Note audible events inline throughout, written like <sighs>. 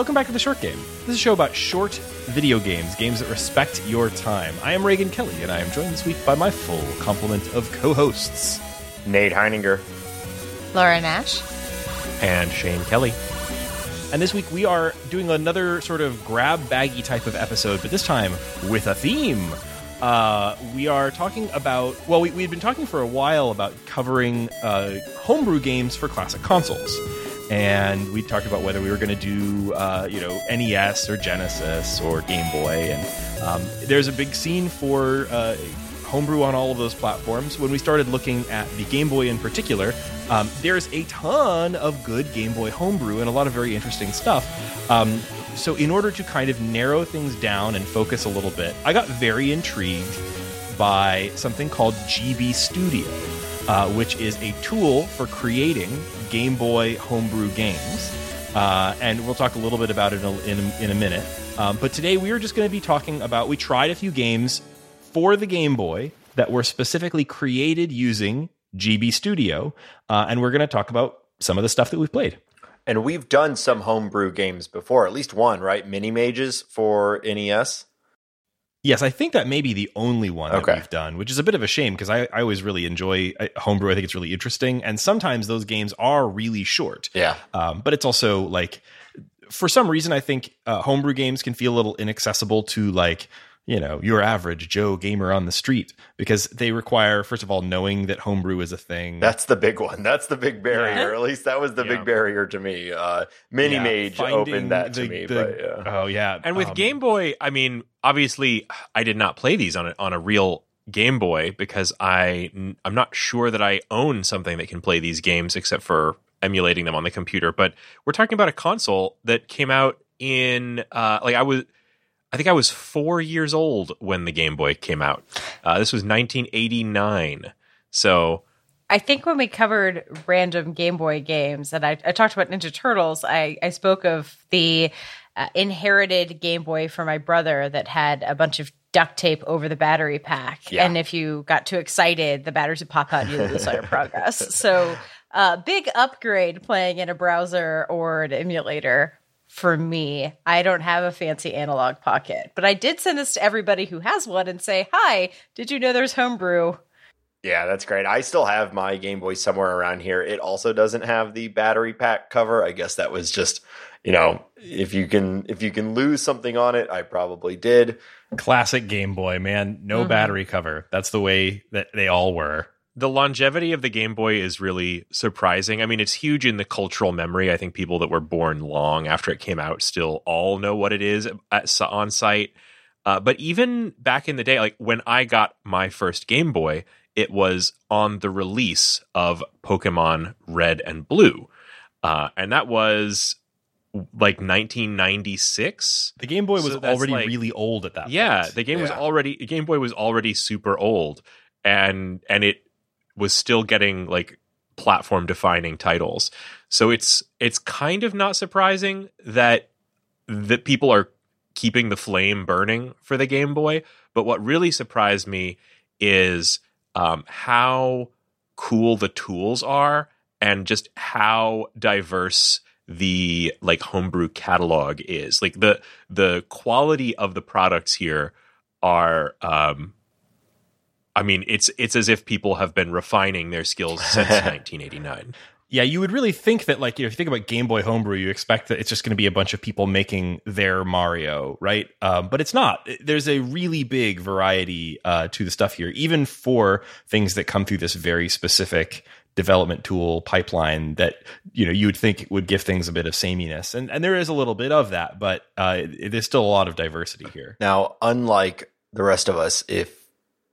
Welcome back to The Short Game. This is a show about short video games, games that respect your time. I am Reagan Kelly, and I am joined this week by my full complement of co hosts. Nate Heininger. Laura Nash. and Shane Kelly. And this week we are doing another sort of grab baggy type of episode, but this time with a theme. Uh, we are talking about, well, we, we've been talking for a while about covering uh, homebrew games for classic consoles. And we talked about whether we were going to do, uh, you know, NES or Genesis or Game Boy. And um, there's a big scene for uh, homebrew on all of those platforms. When we started looking at the Game Boy in particular, um, there's a ton of good Game Boy homebrew and a lot of very interesting stuff. Um, so, in order to kind of narrow things down and focus a little bit, I got very intrigued by something called GB Studio, uh, which is a tool for creating Game Boy homebrew games. Uh, and we'll talk a little bit about it in a, in a, in a minute. Um, but today we are just going to be talking about. We tried a few games for the Game Boy that were specifically created using GB Studio, uh, and we're going to talk about some of the stuff that we've played. And we've done some homebrew games before, at least one, right? Mini Mages for NES. Yes, I think that may be the only one that we've done, which is a bit of a shame because I, I always really enjoy homebrew. I think it's really interesting, and sometimes those games are really short. Yeah. Um, but it's also like, for some reason, I think uh, homebrew games can feel a little inaccessible to like, you know, your average Joe gamer on the street because they require, first of all, knowing that homebrew is a thing. That's the big one. That's the big barrier. At least that was the Yeah. big barrier to me. Uh, Mini Yeah, Mage finding opened that to me, the- but yeah. Oh yeah, And with Um, Game Boy, I mean, obviously, I did not play these on a, on a real Game Boy because I I'm not sure that I own something that can play these games except for emulating them on the computer. But we're talking about a console that came out in uh, like I was. I think I was four years old when the Game Boy came out. Uh, this was 1989. So I think when we covered random Game Boy games, and I, I talked about Ninja Turtles, I, I spoke of the uh, inherited Game Boy for my brother that had a bunch of duct tape over the battery pack. Yeah. And if you got too excited, the batteries would pop out and you lose all your progress. So, uh, big upgrade playing in a browser or an emulator. For me, I don't have a fancy Analogue Pocket, but I did send this to everybody who has one and say, Hi, did you know there's homebrew? Yeah, that's great. I still have my Game Boy somewhere around here. It also doesn't have the battery pack cover. I guess that was just, you know, if you can if you can lose something on it, I probably did. classic Game Boy, man. No Mhm. battery cover. That's the way that they all were. The longevity of the Game Boy is really surprising. I mean, it's huge in the cultural memory. I think people that were born long after it came out still all know what it is at, on site. Uh, but even back in the day, like when I got my first Game Boy, it was on the release of Pokemon Red and Blue. Uh, and that was like 1996. The Game Boy was So already like- really old at that Yeah, point. the game was already the Game Boy was already super old, and and it was still getting like platform defining titles. So it's it's kind of not surprising that that people are keeping the flame burning for the Game Boy. But what really surprised me is um, how cool the tools are and just how diverse the like homebrew catalog is like the the quality of the products here are um i mean it's it's as if people have been refining their skills since <laughs> 1989 Yeah, you would really think that, like, you know, if you think about Game Boy homebrew, you expect that it's just going to be a bunch of people making their Mario, right? Um, but it's not. There's a really big variety uh, to the stuff here, even for things that come through this very specific development tool pipeline that you know you would think would give things a bit of sameness, and and there is a little bit of that, but uh, there's still a lot of diversity here. Now, unlike the rest of us, if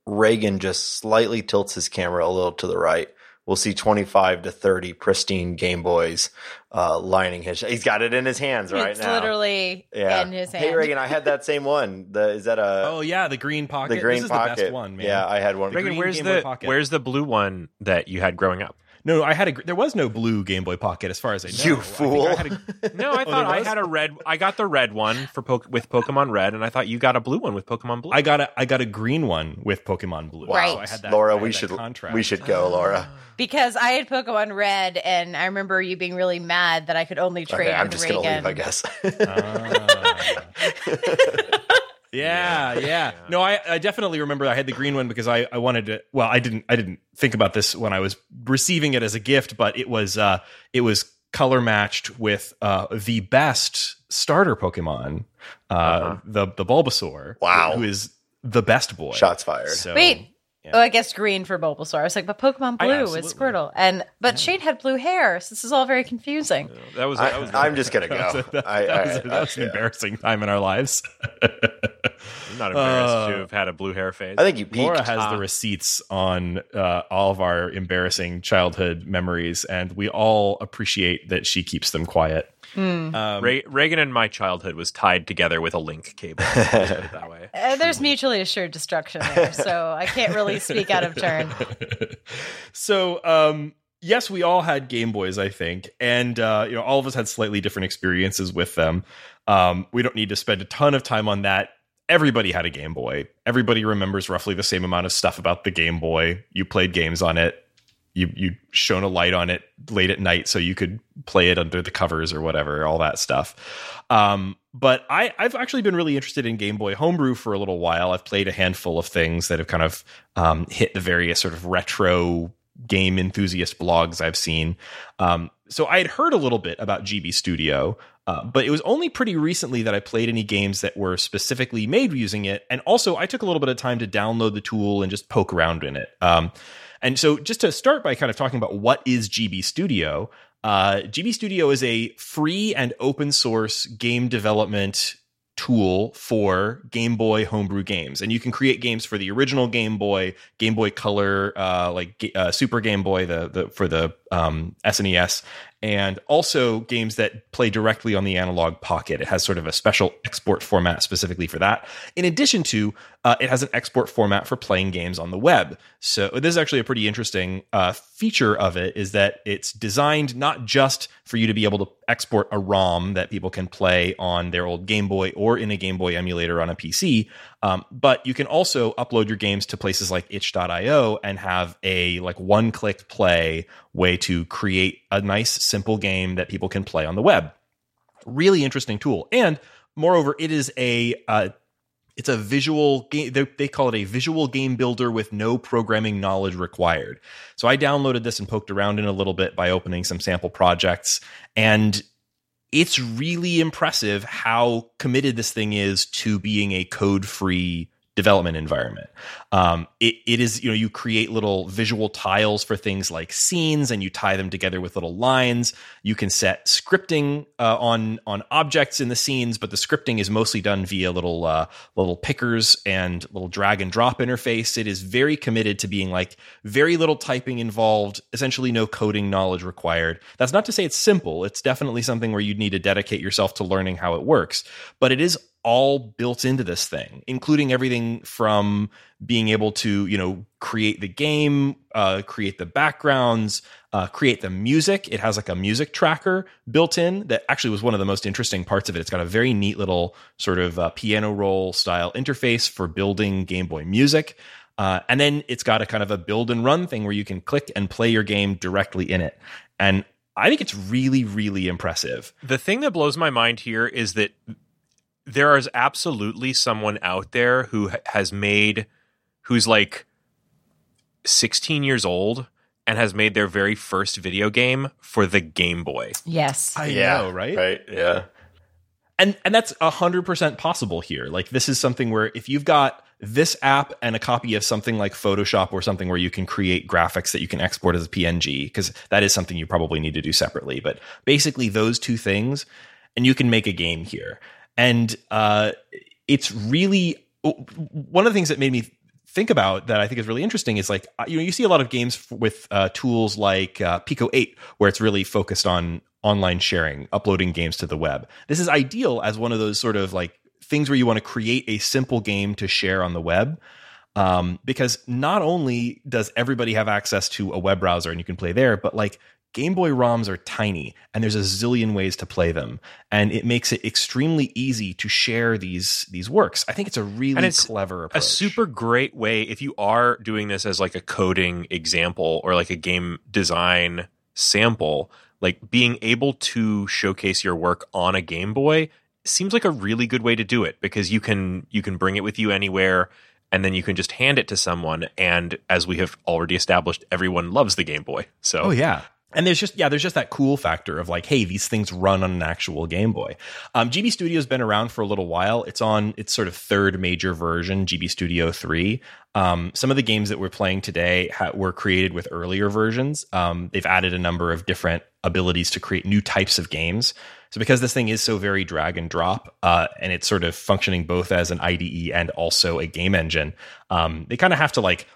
Reagan just slightly tilts his camera a little to the right, we'll see 25 to 30 pristine Game Boys uh, lining his. He's got it in his hands right it's now. literally yeah. in his hand. Hey Reagan, I had that same one. The is that a oh yeah, the green pocket. the green this is pocket? the best one, man. Yeah, I had one. The Reagan, where's the where's the blue one that you had growing up? No, I had a. There was no blue Game Boy Pocket, as far as I know. You fool. I had a- <laughs> <laughs> No, I Oh, thought there I had a red. I got the red one for po- with Pokemon Red, and I thought you got a blue one with Pokemon Blue. I got a. I got a green one with Pokemon Blue. Right. So I had that, Laura, I had we that should contrast. we should go, Laura. <sighs> because I had Pokemon Red, and I remember you being really mad that I could only trade Okay, I'm with just Reagan. gonna leave, I guess. <laughs> Ah. Yeah, <laughs> yeah. No, I, I definitely remember I had the green one because I, I wanted to. Well, I didn't I didn't think about this when I was receiving it as a gift, but it was uh it was color matched with uh the best starter Pokemon, uh Uh-huh. the the Bulbasaur. Wow. who is the best boy. Shots fired. So, Wait. Yeah. Oh, I guess green for Bulbasaur. I was like, but Pokemon Blue is Squirtle, and but Shane had blue hair. So this is all very confusing. that was. I, that was I'm just gonna <laughs> That was, go. a, that, I, that I- was, a- that was an I- embarrassing time in our lives. I'm <laughs> <laughs> not embarrassed Uh, to have had a blue hair phase. I think you peaked. Laura has Ah. the receipts on uh, all of our embarrassing childhood memories, and we all appreciate that she keeps them quiet. Um, Re- Reagan and my childhood was tied together with a link cable. Let's put it that way. <laughs> Uh, there's mutually assured destruction there, <laughs> so I can't really speak out of turn. <laughs> so, um, yes, we all had Game Boys, I think, and uh, you know, all of us had slightly different experiences with them. Um, we don't need to spend a ton of time on that. Everybody had a Game Boy. Everybody remembers roughly the same amount of stuff about the Game Boy. You played games on it. You you shone a light on it late at night so you could play it under the covers or whatever, all that stuff. Um, but I, I've actually been really interested in Game Boy homebrew for a little while. I've played a handful of things that have kind of um, hit the various sort of retro game enthusiast blogs I've seen. Um, so I had heard a little bit about GB Studio, uh, but it was only pretty recently that I played any games that were specifically made using it. And also, I took a little bit of time to download the tool and just poke around in it. Um, and so, just to start by kind of talking about what is GB Studio, uh, GB Studio is a free and open source game development tool for Game Boy homebrew games, and you can create games for the original Game Boy, Game Boy Color, uh, like uh, Super Game Boy, the the for the um, SNES, and also games that play directly on the Analogue Pocket. It has sort of a special export format specifically for that. In addition to, uh, it has an export format for playing games on the web. So this is actually a pretty interesting uh, feature of it is that it's designed not just for you to be able to export a ROM that people can play on their old Game Boy or in a Game Boy emulator on a PC, um, but you can also upload your games to places like itch.io and have a like one click play way to create a nice simple game that people can play on the web. Really interesting tool. And moreover, it is a uh, it's a visual game they, they call it a visual game builder with no programming knowledge required so i downloaded this and poked around in a little bit by opening some sample projects and it's really impressive how committed this thing is to being a code free development environment. Um, it, it is, you know, you create little visual tiles for things like scenes and you tie them together with little lines. You can set scripting uh, on on objects in the scenes, but the scripting is mostly done via little uh, little pickers and little drag and drop interface. It is very committed to being like very little typing involved, essentially no coding knowledge required. That's not to say it's simple. It's definitely something where you'd need to dedicate yourself to learning how it works, but it is all built into this thing, including everything from being able to, you know, create the game, uh, create the backgrounds, uh, create the music. It has like a music tracker built in that actually was one of the most interesting parts of it. It's got a very neat little sort of uh, piano roll style interface for building Game Boy music. Uh, and then it's got a kind of a build and run thing where you can click and play your game directly in it. And I think it's really, really impressive. The thing that blows my mind here is that there is absolutely someone out there who has made, who's like 16 years old and has made their very first video game for the Game Boy. Yes. I yeah, know, right? Right. Yeah. and and that's a hundred percent possible here. Like this is something where if you've got this app and a copy of something like Photoshop or something where you can create graphics that you can export as a PNG, because that is something you probably need to do separately. But basically, those two things, and you can make a game here. And uh, it's really one of the things that made me think about that I think is really interesting is like you know you see a lot of games with uh, tools like uh, Pico 8 where it's really focused on online sharing, uploading games to the web. This is ideal as one of those sort of like things where you want to create a simple game to share on the web. Um, because not only does everybody have access to a web browser and you can play there, but like Game Boy ROMs are tiny and there's a zillion ways to play them. And it makes it extremely easy to share these these works. I think it's a really And it's clever approach. a super great way if you are doing this as like a coding example or like a game design sample like being able to showcase your work on a game boy seems like a really good way to do it because you can you can bring it with you anywhere and then you can just hand it to someone and as we have already established everyone loves the game boy so Oh yeah. And there's just yeah, there's just that cool factor of like, hey, these things run on an actual Game Boy. Um, GB Studio's been around for a little while. It's on its sort of third major version, GB Studio three. Um, some of the games that we're playing today ha- were created with earlier versions. Um, they've added a number of different abilities to create new types of games. So because this thing is so very drag and drop, uh, and it's sort of functioning both as an IDE and also a game engine, um, they kind of have to like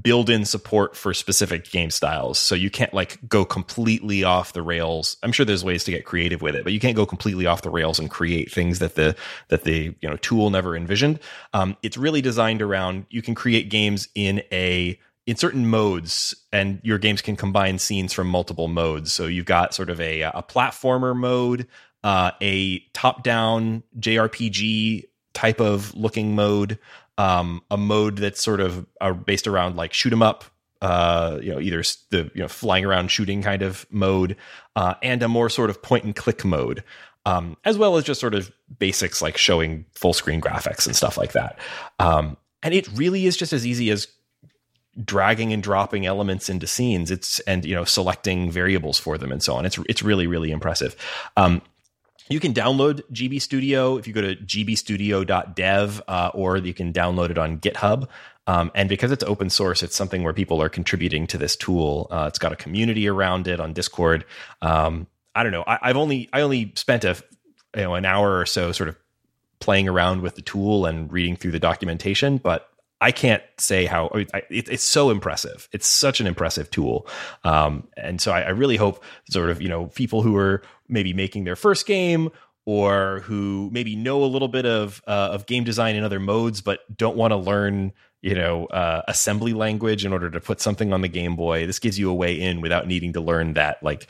build in support for specific game styles. So you can't like go completely off the rails. I'm sure there's ways to get creative with it, but you can't go completely off the rails and create things that the that the you know tool never envisioned. Um, it's really designed around you can create games in a in certain modes and your games can combine scenes from multiple modes. So you've got sort of a a platformer mode, uh, a top down JRPG type of looking mode, um, a mode that's sort of uh, based around like shoot 'em up, uh, you know, either the you know flying around shooting kind of mode, uh, and a more sort of point and click mode, um, as well as just sort of basics like showing full screen graphics and stuff like that. Um, and it really is just as easy as dragging and dropping elements into scenes. It's and you know selecting variables for them and so on. It's it's really really impressive. Um, you can download GB Studio if you go to gbstudio.dev, uh, or you can download it on GitHub. Um, and because it's open source, it's something where people are contributing to this tool. Uh, it's got a community around it on Discord. Um, I don't know. I, I've only I only spent a you know an hour or so sort of playing around with the tool and reading through the documentation, but I can't say how I mean, I, it, it's so impressive. It's such an impressive tool, um, and so I, I really hope sort of you know people who are maybe making their first game or who maybe know a little bit of uh, of game design in other modes but don't want to learn you know uh, assembly language in order to put something on the Game Boy. This gives you a way in without needing to learn that like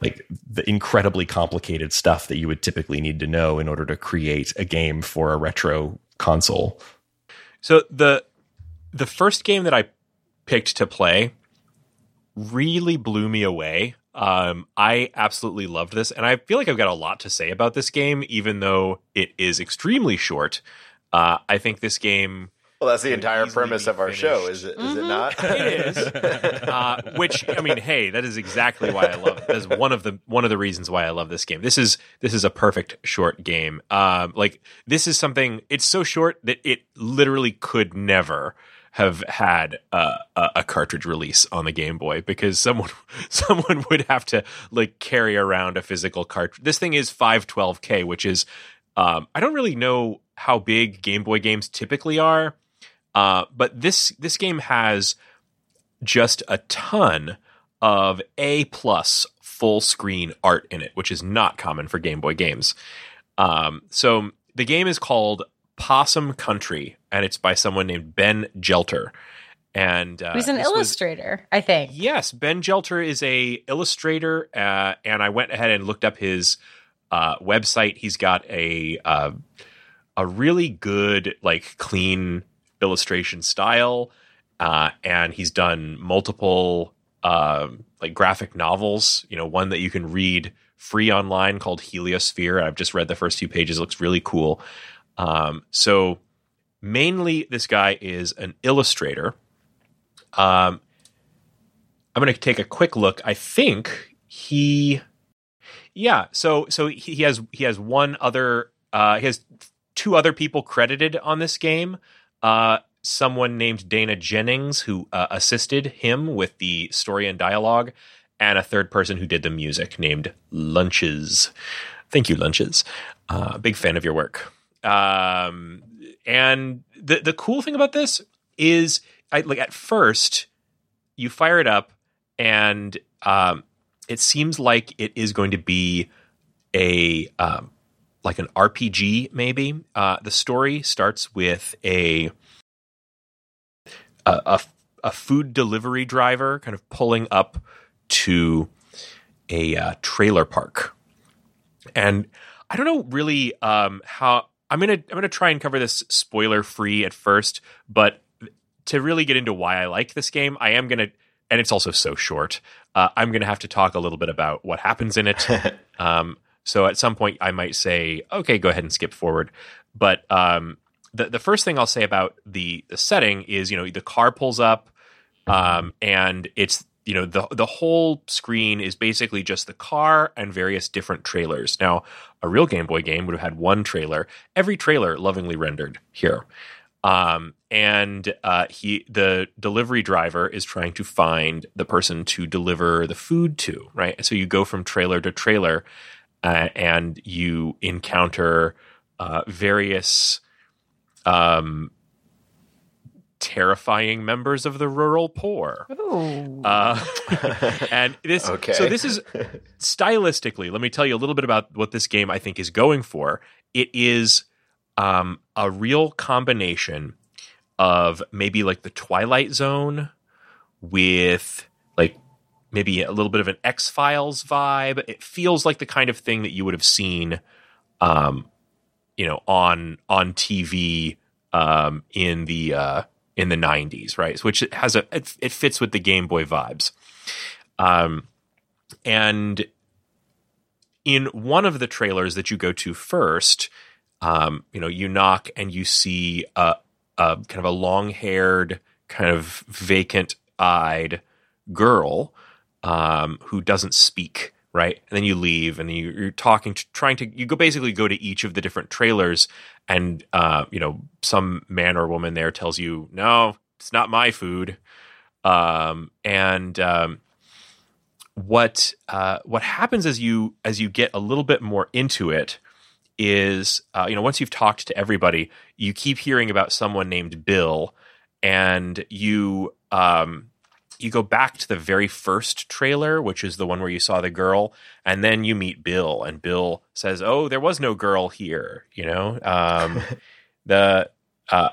like the incredibly complicated stuff that you would typically need to know in order to create a game for a retro console. So the the first game that I picked to play really blew me away. Um, I absolutely loved this, and I feel like I've got a lot to say about this game, even though it is extremely short. Uh, I think this game Well, that's the entire premise of our show, finished. is it? Is it not? <laughs> it is, <laughs> uh, which I mean, hey, that is exactly why I love. That is one of the one of the reasons why I love this game. This is this is a perfect short game. Um, like this is something. It's so short that it literally could never have had a, a, a cartridge release on the Game Boy because someone <laughs> someone would have to like carry around a physical cartridge. This thing is 512K, which is um, I don't really know how big Game Boy games typically are, uh, but this this game has just a ton of A plus full screen art in it, which is not common for Game Boy games. Um, so the game is called Possum Country, and it's by someone named Ben Jelter. And uh, He's an this was- illustrator, I think. Yes, Ben Jelter is a illustrator, uh, and I went ahead and looked up his uh, website. He's got a uh, a really good, like, clean illustration style, uh, and he's done multiple um like graphic novels. You know, one that you can read free online called Heliosphere. I've just read the first few pages; it looks really cool. Um, so mainly, this guy is an illustrator. Um, I'm going to take a quick look. I think he, yeah. So so he has he has one other. Uh, he has two other people credited on this game. Uh, someone named Dana Jennings who uh, assisted him with the story and dialogue, and a third person who did the music named Lunches. Thank you, Lunches. Uh, big fan of your work. Um, and the the cool thing about this is I, like at first you fire it up and um, it seems like it is going to be a um, like an RPG maybe. Uh, the story starts with a a, a a food delivery driver kind of pulling up to a uh, trailer park, and I don't know really um, how I'm gonna I'm gonna try and cover this spoiler free at first, but to really get into why I like this game, I am gonna and it's also so short. Uh, I'm gonna have to talk a little bit about what happens in it. <laughs> um, so at some point, I might say, okay, go ahead and skip forward. But um, the the first thing I'll say about the the setting is, you know, the car pulls up, um, and it's you know the the whole screen is basically just the car and various different trailers. Now, a real Game Boy game would have had one trailer. Every trailer lovingly rendered here. Um, and uh, he, the delivery driver, is trying to find the person to deliver the food to. Right, so you go from trailer to trailer, uh, and you encounter uh, various um, terrifying members of the rural poor. Ooh. Uh, <laughs> and this, Okay. so this is stylistically. Let me tell you a little bit about what this game I think is going for. It is um, a real combination of maybe like the Twilight Zone with like maybe a little bit of an X Files vibe. It feels like the kind of thing that you would have seen, um, you know, on on TV um, in the uh, in the '90s, right? Which has a it, it fits with the Game Boy vibes. Um, and in one of the trailers that you go to first, um, you know, you knock and you see a, a kind of a long-haired, kind of vacant-eyed girl um, who doesn't speak, right? And then you leave, and you, you're talking, to, trying to, you go basically go to each of the different trailers, and uh, you know, some man or woman there tells you, "No, it's not my food," um, and um, what uh, what happens as you as you get a little bit more into it is uh, you know once you've talked to everybody you keep hearing about someone named bill and you um you go back to the very first trailer which is the one where you saw the girl and then you meet bill and bill says oh there was no girl here you know um <laughs> the uh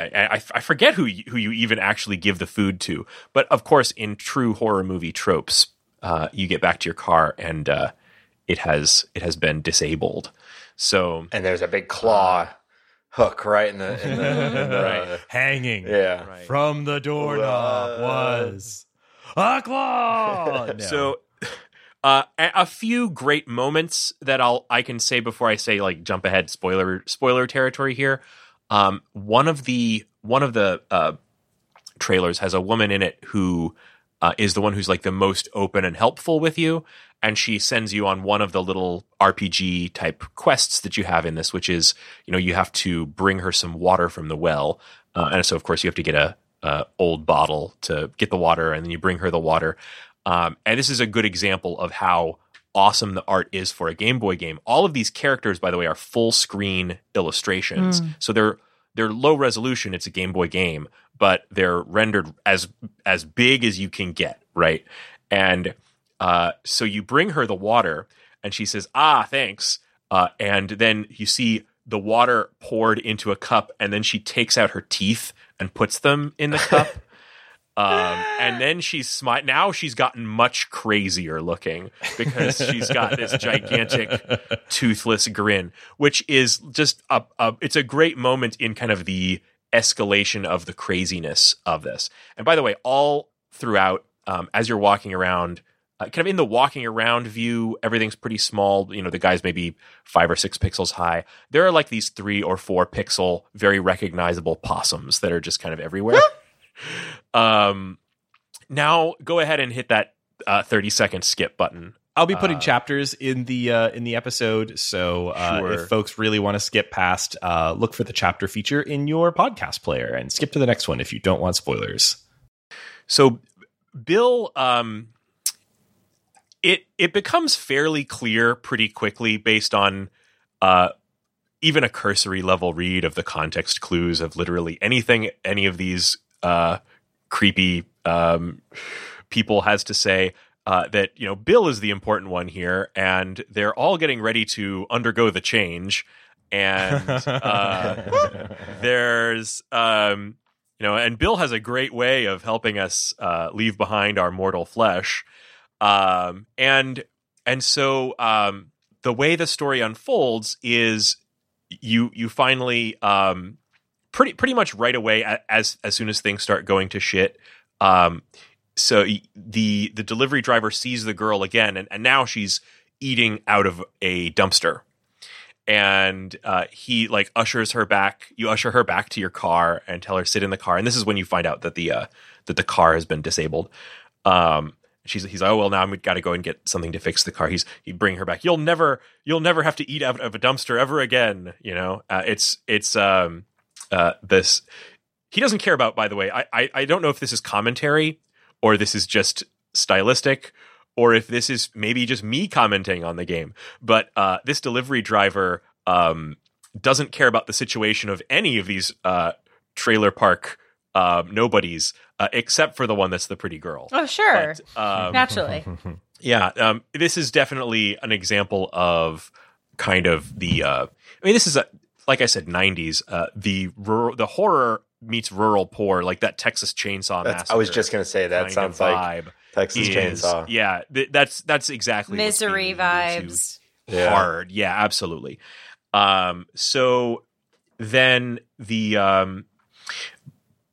I, I, I forget who you, who you even actually give the food to, but of course, in true horror movie tropes, uh, you get back to your car and uh, it has it has been disabled. So and there's a big claw hook right in the, in the, in <laughs> the Right. Hanging yeah. from the doorknob Uh, was a claw. <laughs> No. so uh, a, a few great moments that I'll I can say before I say like jump ahead spoiler spoiler territory here. Um, one of the one of the uh, trailers has a woman in it who uh, is the one who's like the most open and helpful with you, and she sends you on one of the little RPG type quests that you have in this, which is you know you have to bring her some water from the well, uh, and so of course you have to get a, a old bottle to get the water, and then you bring her the water. Um, and this is a good example of how awesome the art is for a Game Boy game. All of these characters, by the way, are full screen illustrations, so they're they're low resolution. It's a Game Boy game, but they're rendered as as big as you can get, right? And uh, so you bring her the water, and she says, "Ah, thanks." Uh, and then you see the water poured into a cup, and then she takes out her teeth and puts them in the <laughs> cup. Um, and then she's smart. Now she's gotten much crazier looking because she's got this gigantic toothless grin, which is just a, a it's a great moment in kind of the escalation of the craziness of this. And by the way, all throughout, um, as you're walking around, uh, kind of in the walking around view, everything's pretty small. You know, the guy's maybe five or six pixels high. There are like these three or four pixel, very recognizable possums that are just kind of everywhere. Um, now go ahead and hit that uh, 30 second skip button. I'll be putting Uh, chapters in the uh, in the episode, so uh, Sure. if folks really want to skip past, uh, look for the chapter feature in your podcast player and skip to the next one if you don't want spoilers. So Bill um it it becomes fairly clear pretty quickly based on uh even a cursory level read of the context clues of literally anything any of these uh, creepy um, people has to say. Uh, that you know, Bill is the important one here, and they're all getting ready to undergo the change. And <laughs> uh, there's, um, you know, and Bill has a great way of helping us uh, leave behind our mortal flesh. Um, and and so um, the way the story unfolds is you you finally um, pretty pretty much right away as as soon as things start going to shit. Um, so the the delivery driver sees the girl again, and, and now she's eating out of a dumpster, and uh, he like ushers her back. You usher her back to your car and tell her sit in the car, and this is when you find out that the uh, that the car has been disabled. Um, she's he's like, oh well, now I'm got to go and get something to fix the car. He's he bring her back. You'll never you'll never have to eat out of a dumpster ever again. You know, uh, it's it's um uh this. He doesn't care about. By the way, I, I I don't know if this is commentary or this is just stylistic, or if this is maybe just me commenting on the game. But uh, this delivery driver um, doesn't care about the situation of any of these uh, trailer park uh, nobodies, uh, except for the one that's the pretty girl. Oh, sure, But, um, naturally. <laughs> yeah, um, this is definitely an example of kind of the. Uh, I mean, this is a like I said, '90s. Uh, the rural, the horror meets rural poor, like that Texas Chainsaw That's, Massacre. I was just gonna say that sounds of like Texas is- Chainsaw. Yeah, th- that's that's exactly Misery vibes. Yeah. hard. Yeah, absolutely. Um, so then the um,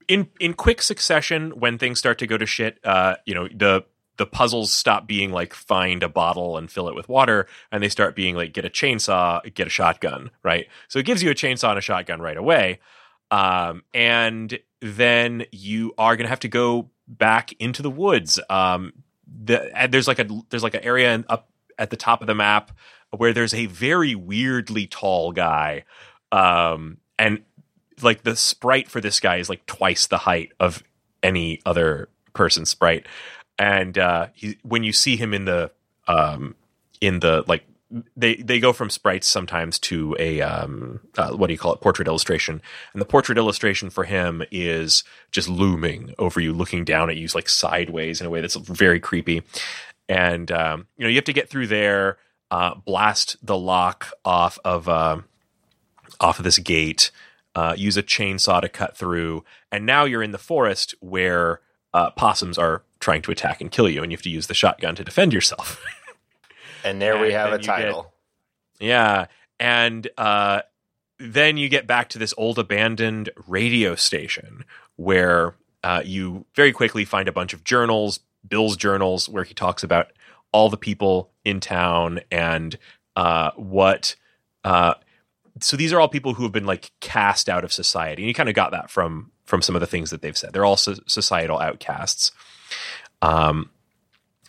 in in quick succession, when things start to go to shit, uh, you know the the puzzles stop being like find a bottle and fill it with water, and they start being like get a chainsaw, get a shotgun, right? So it gives you a chainsaw and a shotgun right away, um, and then you are gonna have to go back into the woods. Um, the, there's like a there's like an area up at the top of the map where there's a very weirdly tall guy um and like the sprite for this guy is like twice the height of any other person's sprite and uh he when you see him in the um in the like they they go from sprites sometimes to a um uh, what do you call it? Portrait illustration. And the portrait illustration for him is just looming over you looking down at you like sideways in a way that's very creepy. And um you know you have to get through there uh blast the lock off of uh, off of this gate uh use a chainsaw to cut through. And now you're in the forest where uh possums are trying to attack and kill you and you have to use the shotgun to defend yourself <laughs> And there we have a you get- title. Yeah. And uh, then you get back to this old abandoned radio station where uh, you very quickly find a bunch of journals, Bill's journals, where he talks about all the people in town and uh, what. So these are all people who have been like cast out of society, and you kind of got that from from some of the things that they've said. They're all so- societal outcasts. Um,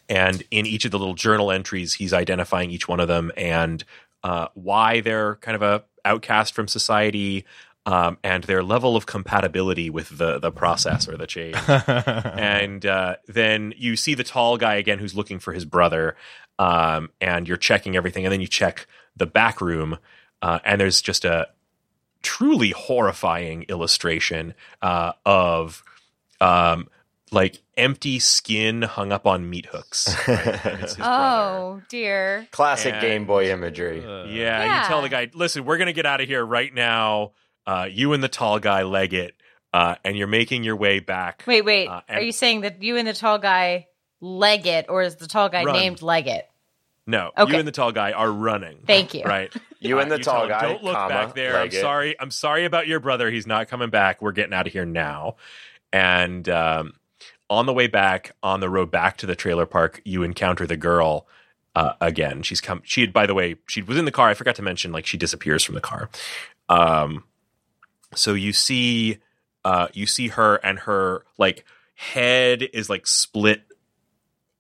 and in each of the little journal entries, he's identifying each one of them and uh, why they're kind of a outcast from society um, and their level of compatibility with the the process or the change. <laughs> and uh, then you see the tall guy again who's looking for his brother, um, and you're checking everything, and then you check the back room, uh, and there's just a truly horrifying illustration uh, of um, like empty skin hung up on meat hooks. <laughs> right? And brother. Oh dear. Classic And- Game Boy imagery. Yeah, Yeah. you tell the guy, listen, we're going to get out of here right now. Uh, you and the tall guy leg it, uh, and you're making your way back. Wait, wait. Uh, Are you saying that you and the tall guy leg it, or is the tall guy Run. named Leggett? No, Okay. you and the tall guy are running. Thank you. Right. <laughs> You and the tall him, guy, Don't look comma, back there. I'm leg it." sorry. I'm sorry about your brother. He's not coming back. We're getting out of here now. And um, on the way back, on the road back to the trailer park, you encounter the girl uh, again. She's come. She had, by the way, she was in the car. I forgot to mention, like she disappears from the car. Um, so you see, uh, you see her, and her like head is like split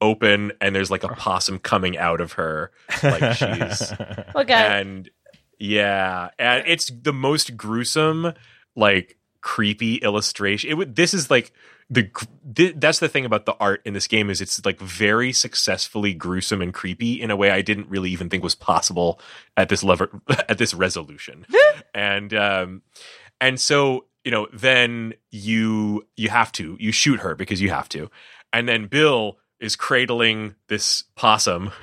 open, and there's like a possum coming out of her, like she's <laughs> Look at and yeah, and it's the most gruesome, like creepy illustration. It would. This is like the. Th- that's the thing about the art in this game is it's like very successfully gruesome and creepy in a way I didn't really even think was possible at this level <laughs> at this resolution, and um, and so you know, then you you have to you shoot her because you have to, and then Bill is cradling this possum. <laughs>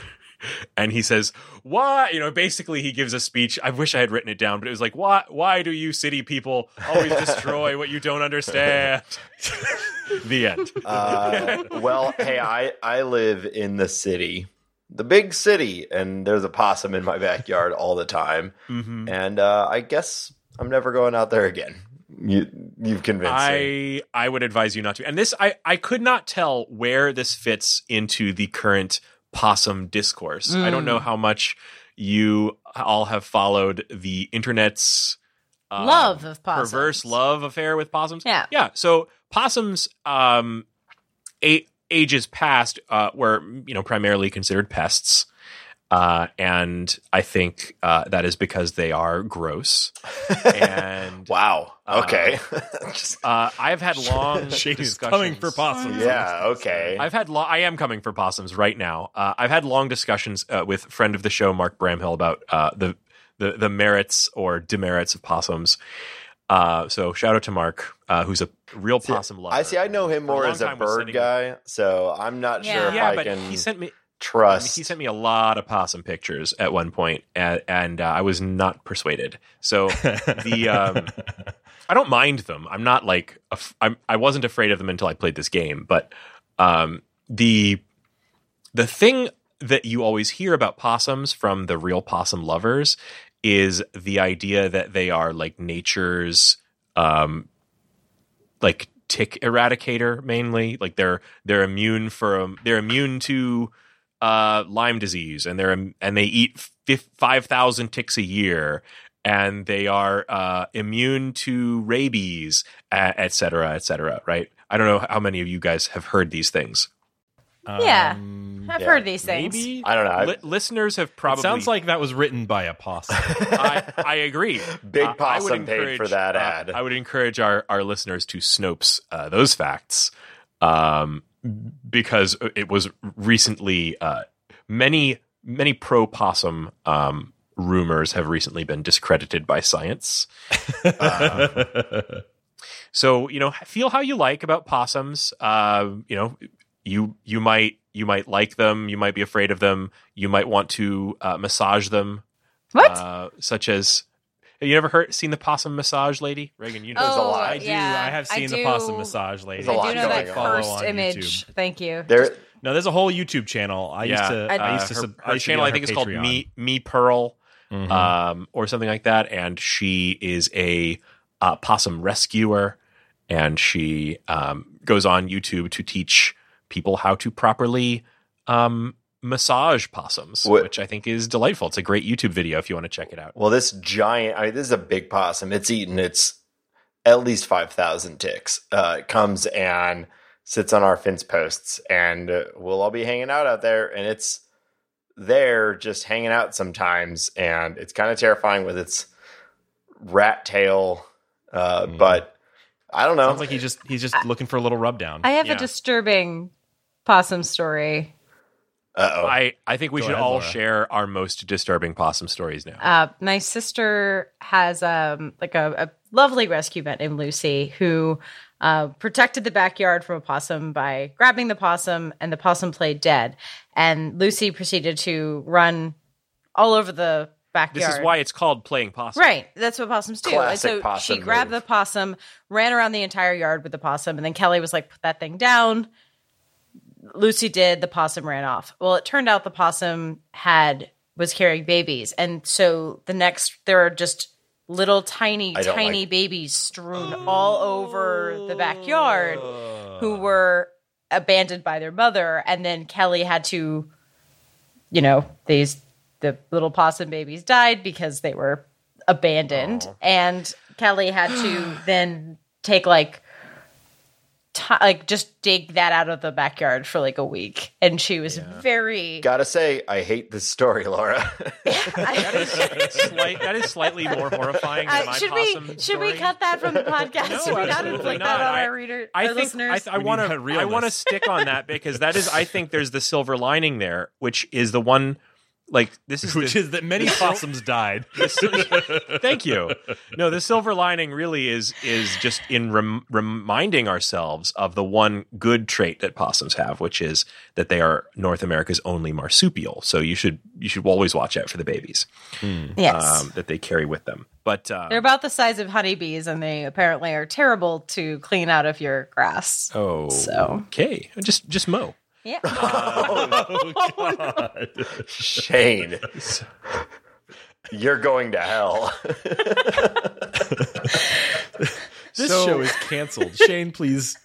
And he says, "Why?" You know, basically, he gives a speech. I wish I had written it down, but it was like, "Why? Why do you city people always destroy what you don't understand?" <laughs> the end. Uh, well, hey, I I live in the city, the big city, and there's a possum in my backyard all the time, Mhm. and uh, I guess I'm never going out there again. You you've convinced me. I I would advise you not to. And this I I could not tell where this fits into the current possum discourse. I don't know how much you all have followed the internet's uh, Love of possums. perverse love affair with possums. Yeah. Yeah. So possums um a- ages past uh were you know primarily considered pests. Uh, and I think uh, that is because they are gross. and <laughs> Wow. Okay. <laughs> Just, uh, I've had long Shane is discussions. coming for possums. yeah. Okay. I've had lo- I am coming for possums right now. Uh, I've had long discussions uh, with friend of the show Mark Bramhill about uh, the, the the merits or demerits of possums. Uh, so shout out to Mark, uh, who's a real possum lover. I see. I know him For a more as a bird sitting- guy, so I'm not Yeah. sure if I but can he sent me trust. he sent me a lot of possum pictures at one point, and, and uh, I was not persuaded. So the um, <laughs> I don't mind them. I'm not like af- I'm, I wasn't afraid of them until I played this game. But um, the the thing that you always hear about possums from the real possum lovers is the idea that they are like nature's um, like tick eradicator mainly. Like they're they're immune from they're immune to uh, Lyme disease, and they're and they eat five thousand ticks a year, and they are uh, immune to rabies, a- et cetera, et cetera. Right? I don't know how many of you guys have heard these things. Yeah. Um, I've Yeah. heard these things. maybe. I don't know. I- Li- listeners have probably. It sounds like that was written by a possum. <laughs> I, I agree. Big Uh, I would possum paid for that uh, ad. I would encourage our, our listeners to Snopes uh, those facts um, because it was recently uh, many many pro possum um, rumors have recently been discredited by science. <laughs> So you know, feel how you like about possums. Uh, you know, you you might you might like them. You might be afraid of them. You might want to uh, massage them. What? Uh, such as, have you ever heard seen the possum massage lady, Reagan? You know, There's a oh, lot. I do. yeah, I have seen the do- possum massage lady. There's a I lot do know that going Follow first on image. YouTube. Thank you. there, No, there's a whole YouTube channel. I used to. I- I used to. her, sub- her I used channel be I think her is called Me Me Pearl, Mhm. um, or something like that, and she is a uh, possum rescuer, and she um, goes on YouTube to teach people how to properly um, massage possums, What- which I think is delightful. It's a great YouTube video if you want to check it out. well, this giant. I mean, this is a big possum. It's eaten. It's at least five thousand ticks. Uh, it comes and sits on our fence posts, and uh, we'll all be hanging out out there, and it's there just hanging out sometimes, and it's kind of terrifying with its rat tail. Uh, Mm. But I don't know. Sounds like he's just he's just looking for a little rub down. I have Yeah. a disturbing possum story. Uh oh. I, I think we Go should ahead, all Laura. share our most disturbing possum stories now. Uh, my sister has um like a, a lovely rescue vet named Lucy who uh, protected the backyard from a possum by grabbing the possum, and the possum played dead. And Lucy proceeded to run all over the backyard. this is why it's called playing possum. Right, that's what possums do. Classic and so possum she grabbed move. the possum, ran around the entire yard with the possum, and then Kelly was like, "Put that thing down." Lucy did. The possum ran off. Well, it turned out the possum had was carrying babies, and so the next there are just little tiny, tiny like- babies strewn all over the backyard who were abandoned by their mother, and then Kelly had to, you know, these the little possum babies died because they were abandoned, and Kelly had to <gasps> then take like. Ti like just dig that out of the backyard for like a week, and she was very. Gotta say, I hate this story, Laura. <laughs> <laughs> Slight, that is slightly more horrifying than Uh, my should possum we should we cut that from the <laughs> podcast? No, should we not absolutely inflict not. that on I- our reader, I our think listeners? I, I want to I want to stick on that because that is I think there's the silver lining there, which is the one like this is which the- is that many <laughs> possums died. <laughs> Thank you. No, the silver lining really is is just in rem- reminding ourselves of the one good trait that possums have, which is that they are North America's only marsupial. So you should you should always watch out for the babies Yes. um, that they carry with them. But uh, They're about the size of honeybees, and they apparently are terrible to clean out of your grass. oh, So. okay, just just mow. Yeah. <laughs> Shane, you're going to hell. <laughs> This So- show is canceled. Shane, please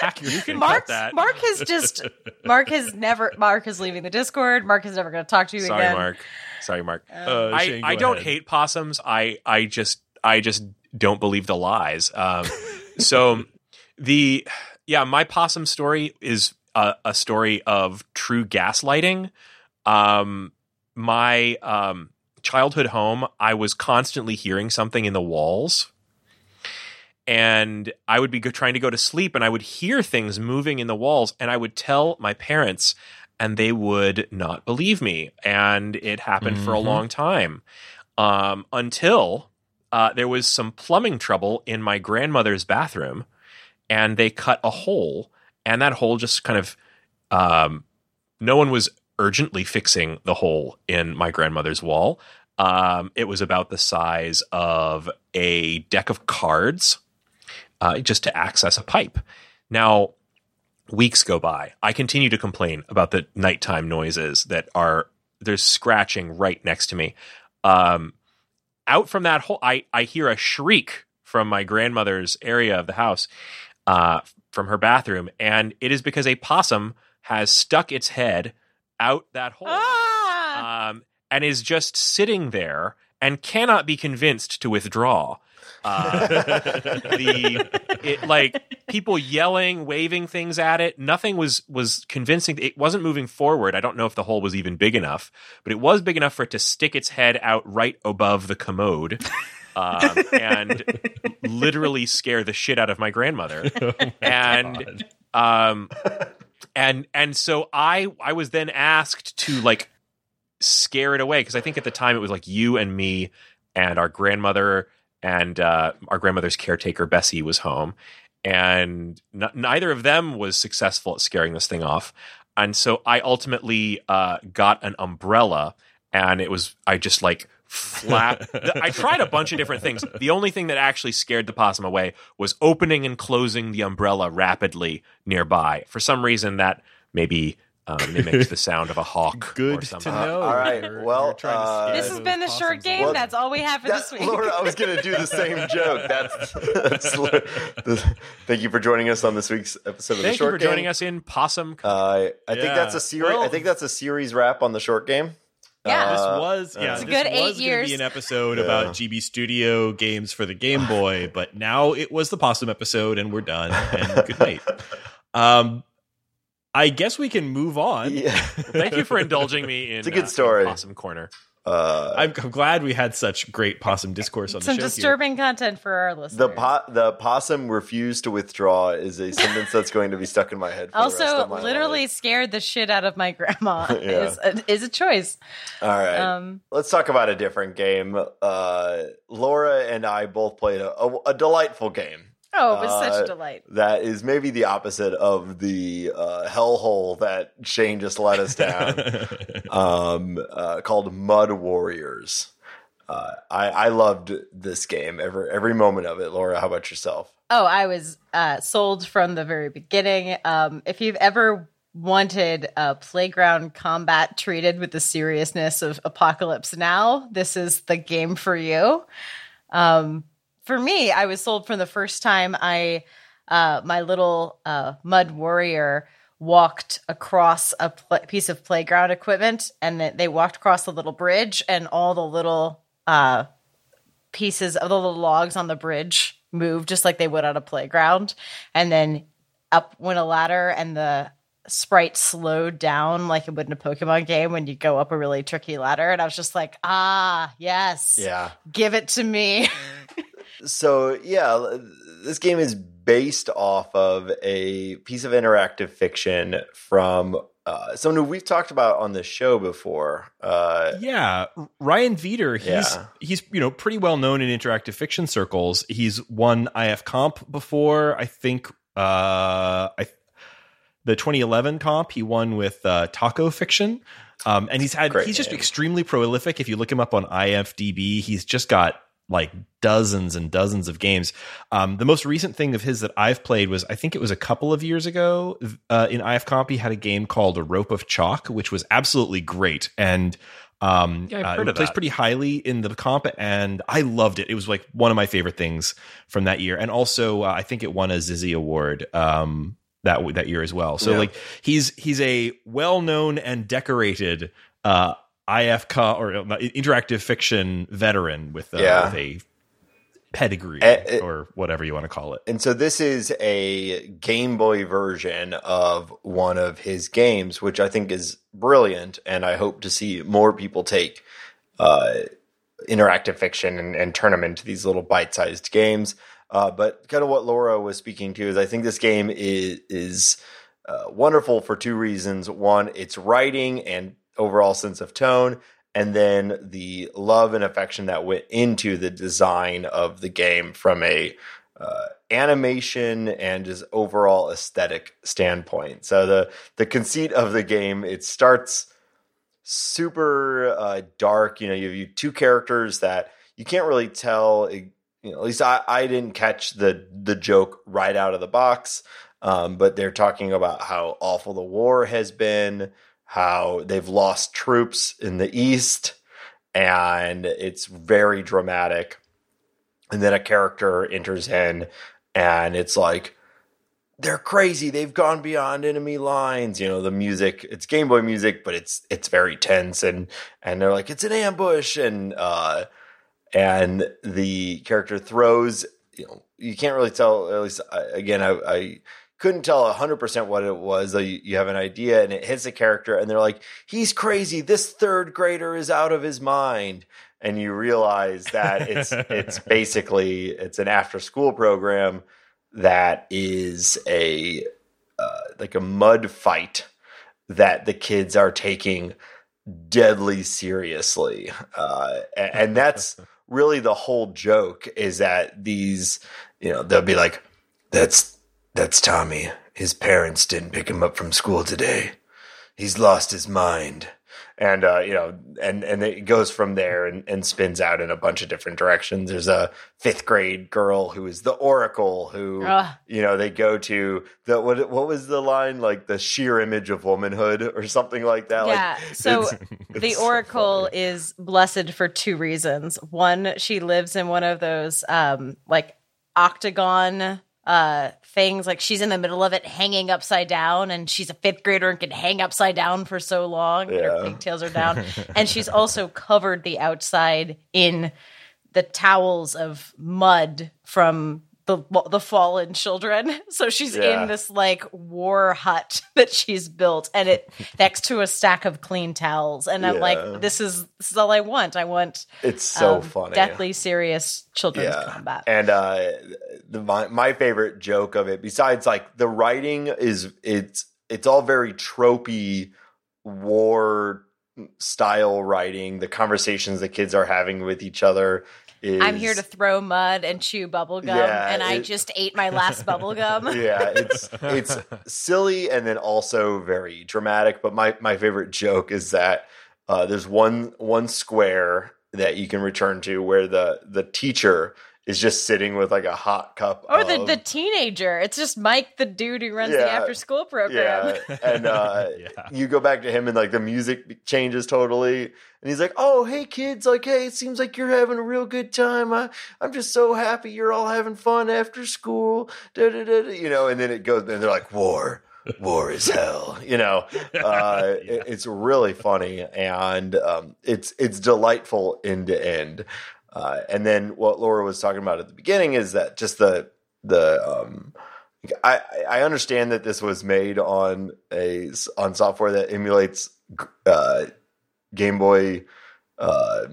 pack your. You can Mark, that. Mark has just Mark has never Mark is leaving the Discord. Mark is never going to talk to you again. Sorry, again. Mark. Sorry, Mark. Uh, I, Shane, I go don't ahead. hate possums. I I just I just don't believe the lies. Um, <laughs> so the yeah, my possum story is a, a story of true gaslighting. Um, my um, childhood home, I was constantly hearing something in the walls. And I would be go- trying to go to sleep, and I would hear things moving in the walls, and I would tell my parents, and they would not believe me. And it happened for a Mhm. long time um, until uh, there was some plumbing trouble in my grandmother's bathroom, and they cut a hole, and that hole just kind of um, no one was urgently fixing the hole in my grandmother's wall. Um, it was about the size of a deck of cards, uh, just to access a pipe. Now, weeks go by. I continue to complain about the nighttime noises that are there's scratching right next to me. Um, out from that hole, I I hear a shriek from my grandmother's area of the house, uh, from her bathroom, and it is because a possum has stuck its head out that hole Ah! um, and is just sitting there and cannot be convinced to withdraw. Uh, <laughs> the it like people yelling, waving things at it. Nothing was was convincing. It wasn't moving forward. I don't know if the hole was even big enough, but it was big enough for it to stick its head out right above the commode. Um, and literally scare the shit out of my grandmother. <laughs> and um and and so i i was then asked to like scare it away because i think at the time it was like you and me and our grandmother and uh our grandmother's caretaker bessie was home. And n- neither of them was successful at scaring this thing off. And so i ultimately uh got an umbrella and it was i just like flap <laughs> i tried a bunch of different things the only thing that actually scared the possum away was opening and closing the umbrella rapidly nearby for some reason that maybe um, <laughs> mimics the sound of a hawk or Good to something know. all right, You're- well, you're uh, this has been the short possums game. away. That's all we have for That- this week. Laura, I was going to do the same <laughs> joke. That's, that's the- thank you for joining us on this week's episode of the short game. thank you for game. joining us in possum Uh, I think Yeah. that's a series. I think that's a series wrap on the short game. Yeah. This Uh, was yeah, It's a this good was eight gonna years. be an episode Yeah. about GB Studio games for the Game <laughs> Boy, but now it was the Possum episode, and we're done. <laughs> And good night. Um, I guess we can move on. Yeah. thank you for indulging me <laughs> in It's a good uh, in story. possum corner Uh, I'm, I'm glad we had such great possum discourse on Some the show. here. disturbing content for our listeners. the po- the possum refused to withdraw is a sentence that's going to be stuck in my head. For the rest also, of my literally life. scared the shit out of my grandma <laughs> Yeah. is, a, is a choice. All right. Um, Let's talk about a different game. Uh, Laura and I both played a, a, a delightful game. Oh, it was such Uh, a delight. That is maybe the opposite of the uh, hellhole that Shane just let us down. <laughs> um, uh, called Mud Warriors. Uh, I, I loved this game every every moment of it. Laura, how about yourself? Oh, I was uh, sold from the very beginning. Um, if you've ever wanted a playground combat treated with the seriousness of Apocalypse Now, this is the game for you. Um, for me, I was sold from the first time I, uh, my little uh, mud warrior walked across a pl- piece of playground equipment, and they walked across the little bridge, and all the little uh, pieces of the little logs on the bridge moved just like they would on a playground. And then up went a ladder and the sprite slowed down like it would in a Pokemon game when you go up a really tricky ladder. And I was just like, ah, yes. Yeah. Give it to me. <laughs> So yeah, this game is based off of a piece of interactive fiction from uh, someone who we've talked about on the show before. Uh, yeah, Ryan Veeder. He's Yeah. he's you know pretty well known in interactive fiction circles. He's won IF Comp before. I think uh, I the 2011 comp he won with uh, Taco Fiction. Um, and he's had Great he's just name. extremely prolific. If you look him up on IFDB, he's just got like dozens and dozens of games. Um, the most recent thing of his that I've played was I think it was a couple of years ago uh, in IF Comp. He had a game called A Rope of Chalk, which was absolutely great and um, Yeah, I've uh, it of plays pretty highly in the comp, and I loved it. It was like one of my favorite things from that year, and also uh, I think it won a XYZZY Award. Um, that that year as well. So Yeah. like he's he's a well known and decorated uh, IF or uh, interactive fiction veteran with, uh, Yeah. with a pedigree eh. or whatever you want to call it. And so this is a Game Boy version of one of his games, which I think is brilliant, and I hope to see more people take uh, interactive fiction and, and turn them into these little bite-sized games. Uh, but kind of what Laura was speaking to is I think this game is is uh, wonderful for two reasons. One, its writing and overall sense of tone, and then the love and affection that went into the design of the game from a uh, animation and just overall aesthetic standpoint. So the the conceit of the game it starts super uh, dark. You know, you have two characters that you can't really tell. You know, at least I, I didn't catch the the joke right out of the box. Um, but they're talking about how awful the war has been, how they've lost troops in the east, and it's very dramatic. And then a character enters in, and it's like, they're crazy. They've gone beyond enemy lines. You know, the music, it's Game Boy music, but it's it's very tense and and they're like, it's an ambush, and uh and the character throws, you know, you can't really tell, at least I, again, I, I couldn't tell 100% what it was, though you, you have an idea, and it hits the character, and they're like, he's crazy. This third grader is out of his mind. And you realize that it's it's <laughs> basically it's an after school program that is a uh, like a mud fight that the kids are taking deadly seriously, uh, and, and that's <laughs> really the whole joke is that these you know they'll be like that's that's Tommy. His parents didn't pick him up from school today. He's lost his mind. And uh, you know, and and it goes from there and, and spins out in a bunch of different directions. There's a fifth grade girl who is the Oracle, who Ugh. you know they go to the what what was the line like the sheer image of womanhood or something like that. Yeah. Like, So it's- <laughs> the it's so Oracle funny. is blessed for two reasons. One, she lives in one of those um like octagon uh things like she's in the middle of it hanging upside down and she's a fifth grader and can hang upside down for so long and her pigtails are down. <laughs> And she's also covered the outside in the towels of mud from the the fallen children. <laughs> So she's Yeah. in this like war hut <laughs> that she's built, and it next to a stack of clean towels. And I'm Yeah. like, this is this is all I want. I want It's so um, funny. deathly serious children's combat. And uh, the, my my favorite joke of it, besides like the writing, is it's it's all very tropey war style writing. The conversations the kids are having with each other is I'm here to throw mud and chew bubble gum, Yeah, and I it- just ate my last bubble gum. <laughs> yeah, it's it's silly and then also very dramatic. But my my favorite joke is that uh, there's one one square that you can return to where the the teacher is just sitting with like a hot cup Or the, of- the teenager. It's just Mike, the dude who runs the after school program. Yeah, and uh, Yeah. <laughs> you go back to him, and like the music changes totally, and he's like, "Oh, hey kids, like, hey, it seems like you're having a real good time. I, I'm just so happy you're all having fun after school." Da, da, da, da," You know, and then it goes, and they're like, "War, war is hell." <laughs> You know, uh, <laughs> it- it's really funny, and um, it's it's delightful end to end. Uh, and then what Laura was talking about at the beginning is that just the the um, I, I understand that this was made on a on software that emulates uh, Game Boy uh,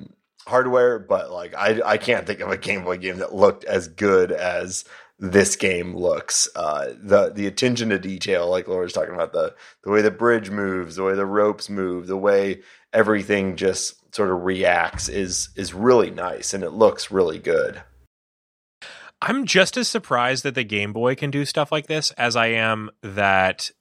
hardware, but like I I can't think of a Game Boy game that looked as good as this game looks. Uh, the the attention to detail, like Laura was talking about, the the way the bridge moves, the way the ropes move, the way everything just sort of reacts is is really nice, and it looks really good. I'm just as surprised that the Game Boy can do stuff like this as I am that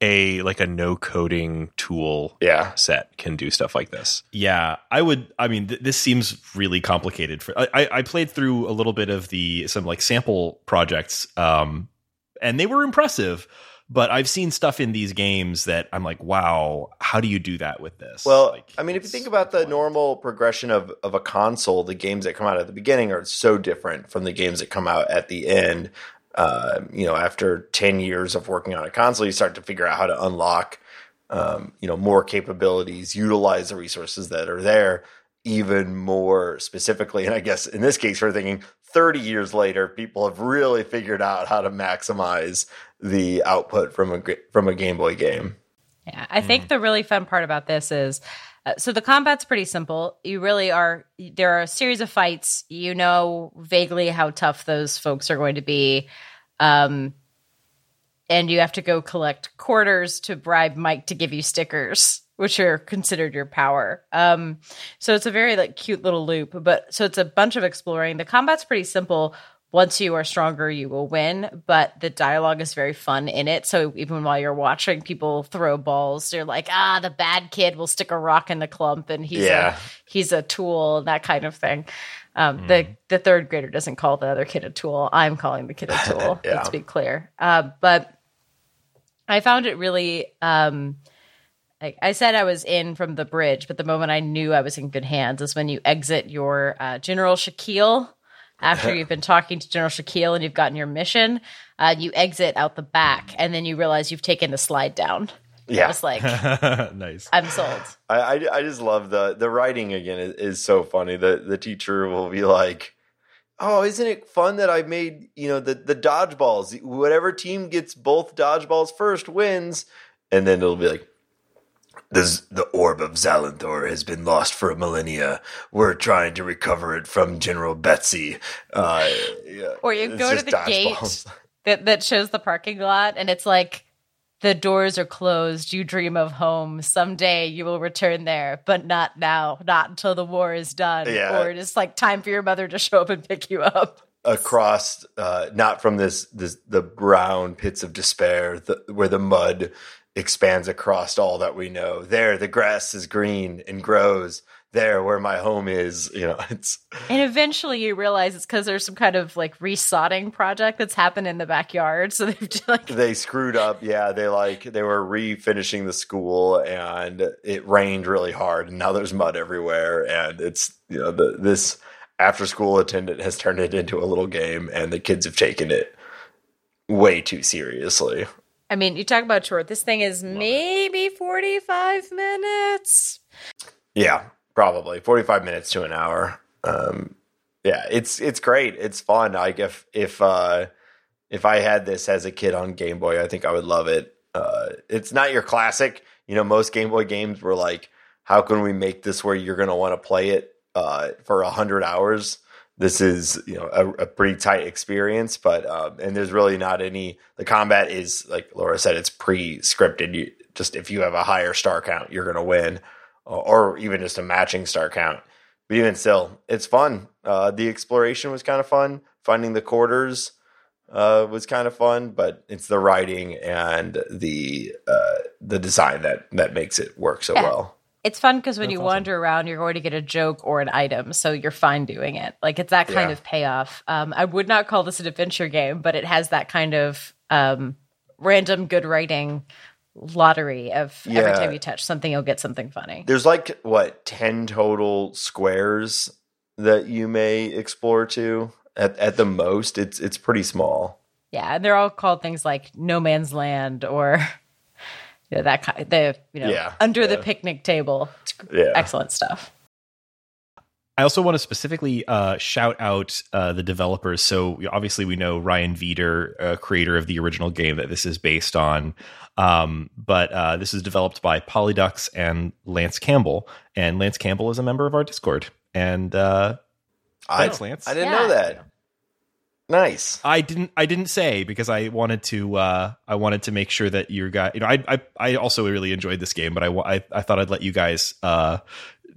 a like a no coding tool Yeah, set can do stuff like this. Yeah, I would. I mean, th- this seems really complicated. For I, I- I played through a little bit of the some like sample projects, um, and they were impressive. But I've seen stuff in these games that I'm like, wow, how do you do that with this? Well, Like, I mean, if you think about the fun. normal progression of, of a console, the games that come out at the beginning are so different from the games that come out at the end. Uh, you know, after 10 years of working on a console, you start to figure out how to unlock, um, you know, more capabilities, utilize the resources that are there even more specifically. And I guess in this case, we're thinking 30 years later, people have really figured out how to maximize the output from a, ga- from a Game Boy game. Yeah, I think the really fun part about this is so the combat's pretty simple. You really are there are a series of fights. You know vaguely how tough those folks are going to be. Um and you have to go collect quarters to bribe Mike to give you stickers, which are considered your power. Um so it's a very like cute little loop, but so it's a bunch of exploring. The combat's pretty simple once you are stronger, you will win. But the dialogue is very fun in it. So even while you're watching people throw balls, you're like, ah, the bad kid will stick a rock in the clump, and he's Yeah. a he's a tool, and that kind of thing. Um, The the third grader doesn't call the other kid a tool. I'm calling the kid a tool. <laughs> Yeah. Let's be clear. Uh, but I found it really. Um, like I said, I was in from the bridge, but the moment I knew I was in good hands is when you exit your uh, General Shaquille. After you've been talking to General Shaquille and you've gotten your mission, uh, you exit out the back, and then you realize you've taken the slide down. Yeah. was like, <laughs> nice. I'm sold. I, I, I just love the the writing again is, is so funny. The the teacher will be like, "Oh, isn't it fun that I made you know the the dodgeballs? Whatever team gets both dodgeballs first wins." And then it'll be like, "This the orb of Zalanthor has been lost for a millennia. We're trying to recover it from General Betsy." Uh, yeah, Or you go to the gate that, that shows the parking lot, and it's like, the doors are closed. You dream of home. Someday you will return there, but not now, not until the war is done. Yeah. Or it's like time for your mother to show up and pick you up. across uh, not from this, this the brown pits of despair the, where the mud expands across all that we know. There the grass is green and grows. There where my home is you know <laughs> it's And eventually you realize it's because there's some kind of like resodding project that's happened in the backyard. So they've just like, they screwed up. Yeah they like they were refinishing the school and it rained really hard. And now there's mud everywhere and it's you know the this after school attendant has turned it into a little game and the kids have taken it way too seriously I mean, you talk about short. This thing is maybe 45 minutes. Yeah, probably 45 minutes to an hour. Um, yeah, it's it's great. It's fun. Like if if uh, if I had this as a kid on Game Boy, I think I would love it. Uh, it's not your classic. You know, most Game Boy games were like, how can we make this where you're going to want to play it uh, for a hundred hours? This is you know a, a pretty tight experience, but um, and there's really not any. The combat is like Laura said, it's pre-scripted. You just if you have a higher star count, you're going to win or even just a matching star count. But even still, it's fun. Uh, the exploration was kind of fun. Finding the quarters uh, was kind of fun, but it's the writing and the uh, the design that that makes it work so Yeah. well. It's fun because when That's you awesome. wander around, you're going to get a joke or an item, so you're fine doing it. Like it's that kind Yeah. of payoff. Um, I would not call this an adventure game, but it has that kind of um, random good writing lottery of every time you touch something, you'll get something funny. There's like what ten total squares that you may explore to at at the most. It's it's pretty small. Yeah, and they're all called things like No Man's Land or you know, that kind. The you know Yeah, under the picnic table. Yeah. excellent stuff. I also want to specifically uh, shout out uh, the developers. So obviously, we know Ryan Veeder, uh, creator of the original game that this is based on. Um, but uh, this is developed by Polydux and Lance Campbell, and Lance Campbell is a member of our Discord. And uh, I, Thanks, Lance. I didn't Yeah. know that. Nice. I didn't. I didn't say because I wanted to. Uh, I wanted to make sure that you guys. You know, I. I. I also really enjoyed this game, but I. I, I thought I'd let you guys uh,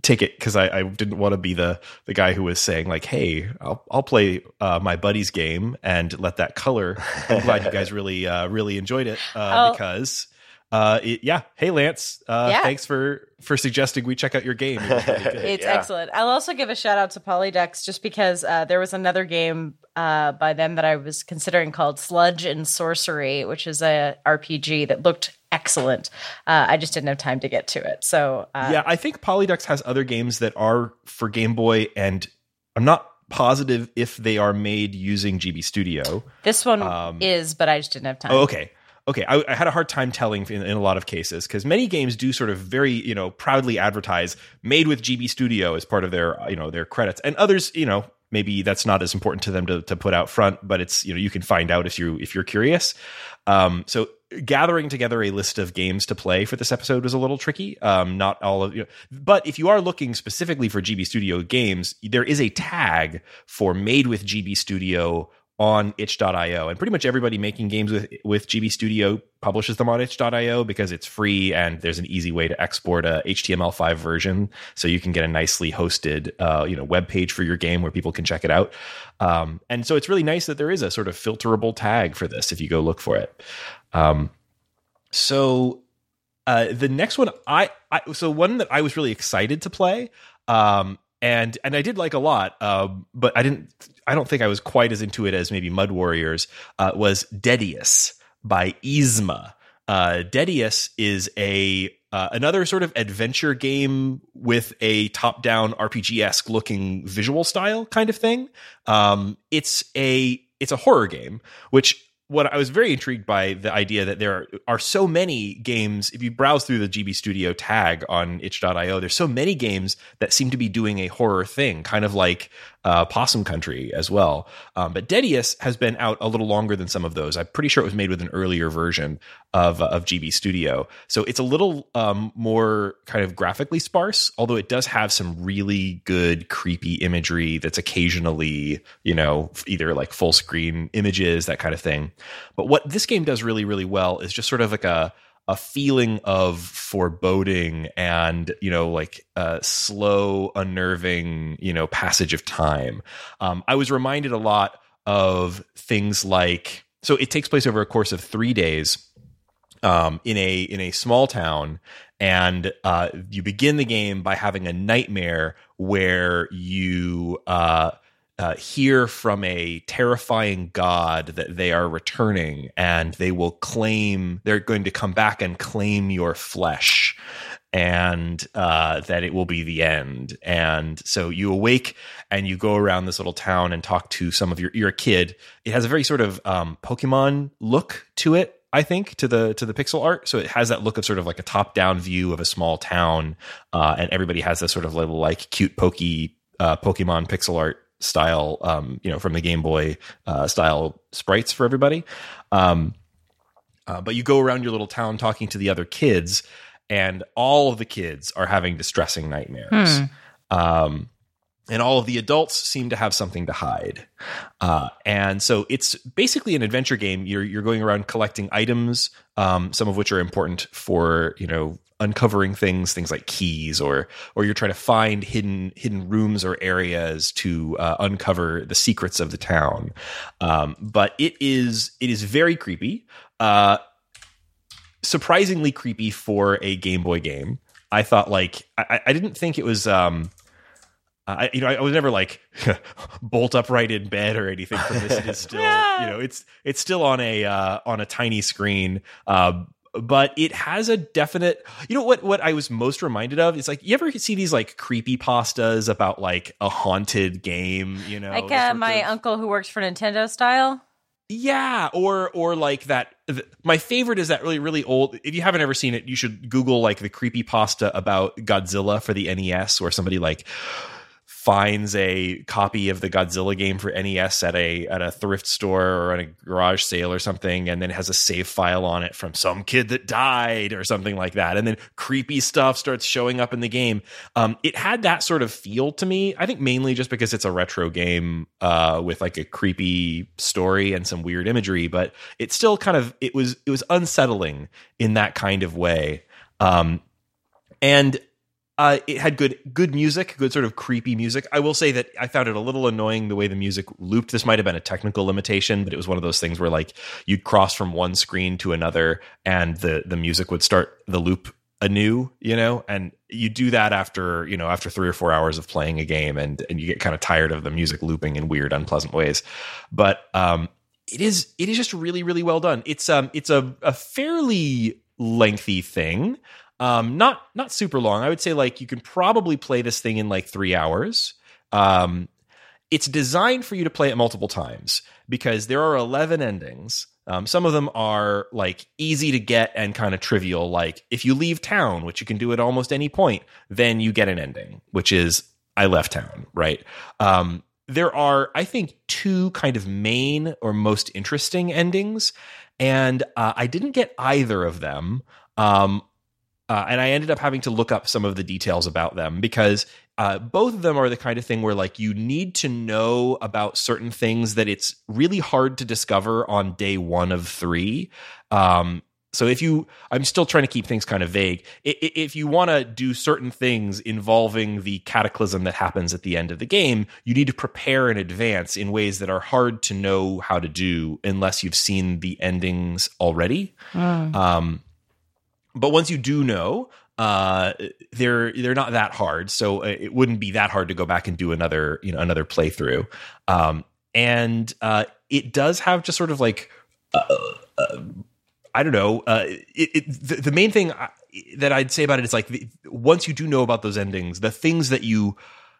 take it because I, I didn't want to be the the guy who was saying like, "Hey, I'll I'll play uh, my buddy's game and let that color." I'm glad you guys really uh, really enjoyed it uh, Oh. because. Uh, it, yeah. Hey, Lance. Uh, Yeah. thanks for for suggesting we check out your game. It was really <laughs> good. It's Yeah. excellent. I'll also give a shout out to Polydex just because uh, there was another game uh, by them that I was considering called Sludge and Sorcery, which is a RPG that looked excellent. Uh, I just didn't have time to get to it. So uh, yeah, I think Polydex has other games that are for Game Boy, and I'm not positive if they are made using GB Studio. this one Um, is, but I just didn't have time. Oh, okay. Okay, I, I had a hard time telling in, in a lot of cases because many games do sort of very, you know, proudly advertise "made with GB Studio" as part of their, you know, their credits, and others, you know, maybe that's not as important to them to, to put out front, but it's, you know, you can find out if you if you're curious. Um, so gathering together a list of games to play for this episode was a little tricky. Um, not all of you, know, but if you are looking specifically for GB Studio games, there is a tag for "made with GB Studio." On itch.io and pretty much everybody making games with with GB Studio publishes them on itch.io because it's free and there's an easy way to export a HTML5 version. So you can get a nicely hosted uh, you know web page for your game where people can check it out. Um, and so it's really nice that there is a sort of filterable tag for this if you go look for it. Um, so uh, the next one I, I so one that I was really excited to play um, and and I did like a lot, um, but I didn't. I don't think I was quite as into it as maybe Mud Warriors. Uh, was Deadeus by Izma. Uh, Deadeus is a uh, another sort of adventure game with a top-down RPG-esque looking visual style kind of thing. Um, it's a it's a horror game, which what I was very intrigued by the idea that there are, so many games. If you browse through the GB Studio tag on itch.io, there's so many games that seem to be doing a horror thing, kind of like uh, Possum Country as well. Um, but Deadeus has been out a little longer than some of those. I'm pretty sure it was made with an earlier version of, uh, of GB Studio. So it's a little um, more kind of graphically sparse, although it does have some really good creepy imagery that's occasionally, you know, either like full screen images, that kind of thing. But what this game does really, really well is just sort of like a a feeling of foreboding and you know like a slow unnerving you know passage of time. Um, i was reminded a lot of things like so it takes place over a course of three days um, in a in a small town. And uh, you begin the game by having a nightmare where you uh, uh, hear from a terrifying god that they are returning and they will claim they're going to come back and claim your flesh and uh, that it will be the end and so you awake and you go around this little town and talk to some of your you're a kid it has a very sort of um, pokemon look to it I think to the to the pixel art. So it has that look of sort of like a top down view of a small town, uh, and everybody has this sort of little like cute pokey uh, Pokemon pixel art style, um, you know, from the Game Boy uh, style sprites for everybody. Um, uh, but you go around your little town talking to the other kids, and all of the kids are having distressing nightmares. Um, and all of the adults seem to have something to hide. Uh, and so it's basically an adventure game. You're you're going around collecting items, um, some of which are important for you know uncovering things, things like keys, or or you're trying to find hidden hidden rooms or areas to uh, uncover the secrets of the town. Um, but it is it is very creepy. Uh, surprisingly creepy for a Game Boy game. I thought like I, I didn't think it was. Um, I you know I was never like <laughs> bolt upright in bed or anything from this. It is <laughs> still you know it's it's still on a uh, on a tiny screen. Uh, but it has a definite you know what what I was most reminded of is like you ever see these like creepy pastas about like a haunted game you know like uh, my of- uncle who works for Nintendo style. yeah, or or like that. th- My favorite is that really really old. If you haven't ever seen it, you should Google like the creepy pasta about Godzilla for the NES, where somebody like finds a copy of the Godzilla game for NES at a at a thrift store or at a garage sale or something, and then has a save file on it from some kid that died or something like that, and then creepy stuff starts showing up in the game. Um, it had that sort of feel to me. I think mainly just because it's a retro game uh, with like a creepy story and some weird imagery, but it still kind of it was it was unsettling in that kind of way. Um, and uh, it had good good music, good sort of creepy music. I will say that I found it a little annoying the way the music looped. This might have been a technical limitation, but it was one of those things where like you'd cross from one screen to another, and the the music would start the loop anew, you know, and you do that after you know after three or four hours of playing a game, and and you get kind of tired of the music looping in weird, unpleasant ways. But um, it is it is just really really well done. It's um it's a a fairly lengthy thing. Um, not not super long. I would say like you can probably play this thing in like three hours. Um, it's designed for you to play it multiple times because there are eleven endings. Um, some of them are like easy to get and kind of trivial. Like if you leave town, which you can do at almost any point, then you get an ending, which is I left town, right? Um, there are, I think, two kind of main or most interesting endings, and uh, I didn't get either of them. Um, uh, and I ended up having to look up some of the details about them because uh, both of them are the kind of thing where like you need to know about certain things that it's really hard to discover on day one of three. Um, so if you, I'm still trying to keep things kind of vague. If you want to do certain things involving the cataclysm that happens at the end of the game, you need to prepare in advance in ways that are hard to know how to do unless you've seen the endings already. Mm. Um, but once you do know, uh, they're they're not that hard, so uh, it wouldn't be that hard to go back and do another you know another playthrough. Um, and uh, it does have just sort of like uh, uh I don't know. Uh, it, it, the, the, main thing that I'd say about it is like the, once you do know about those endings, the things that you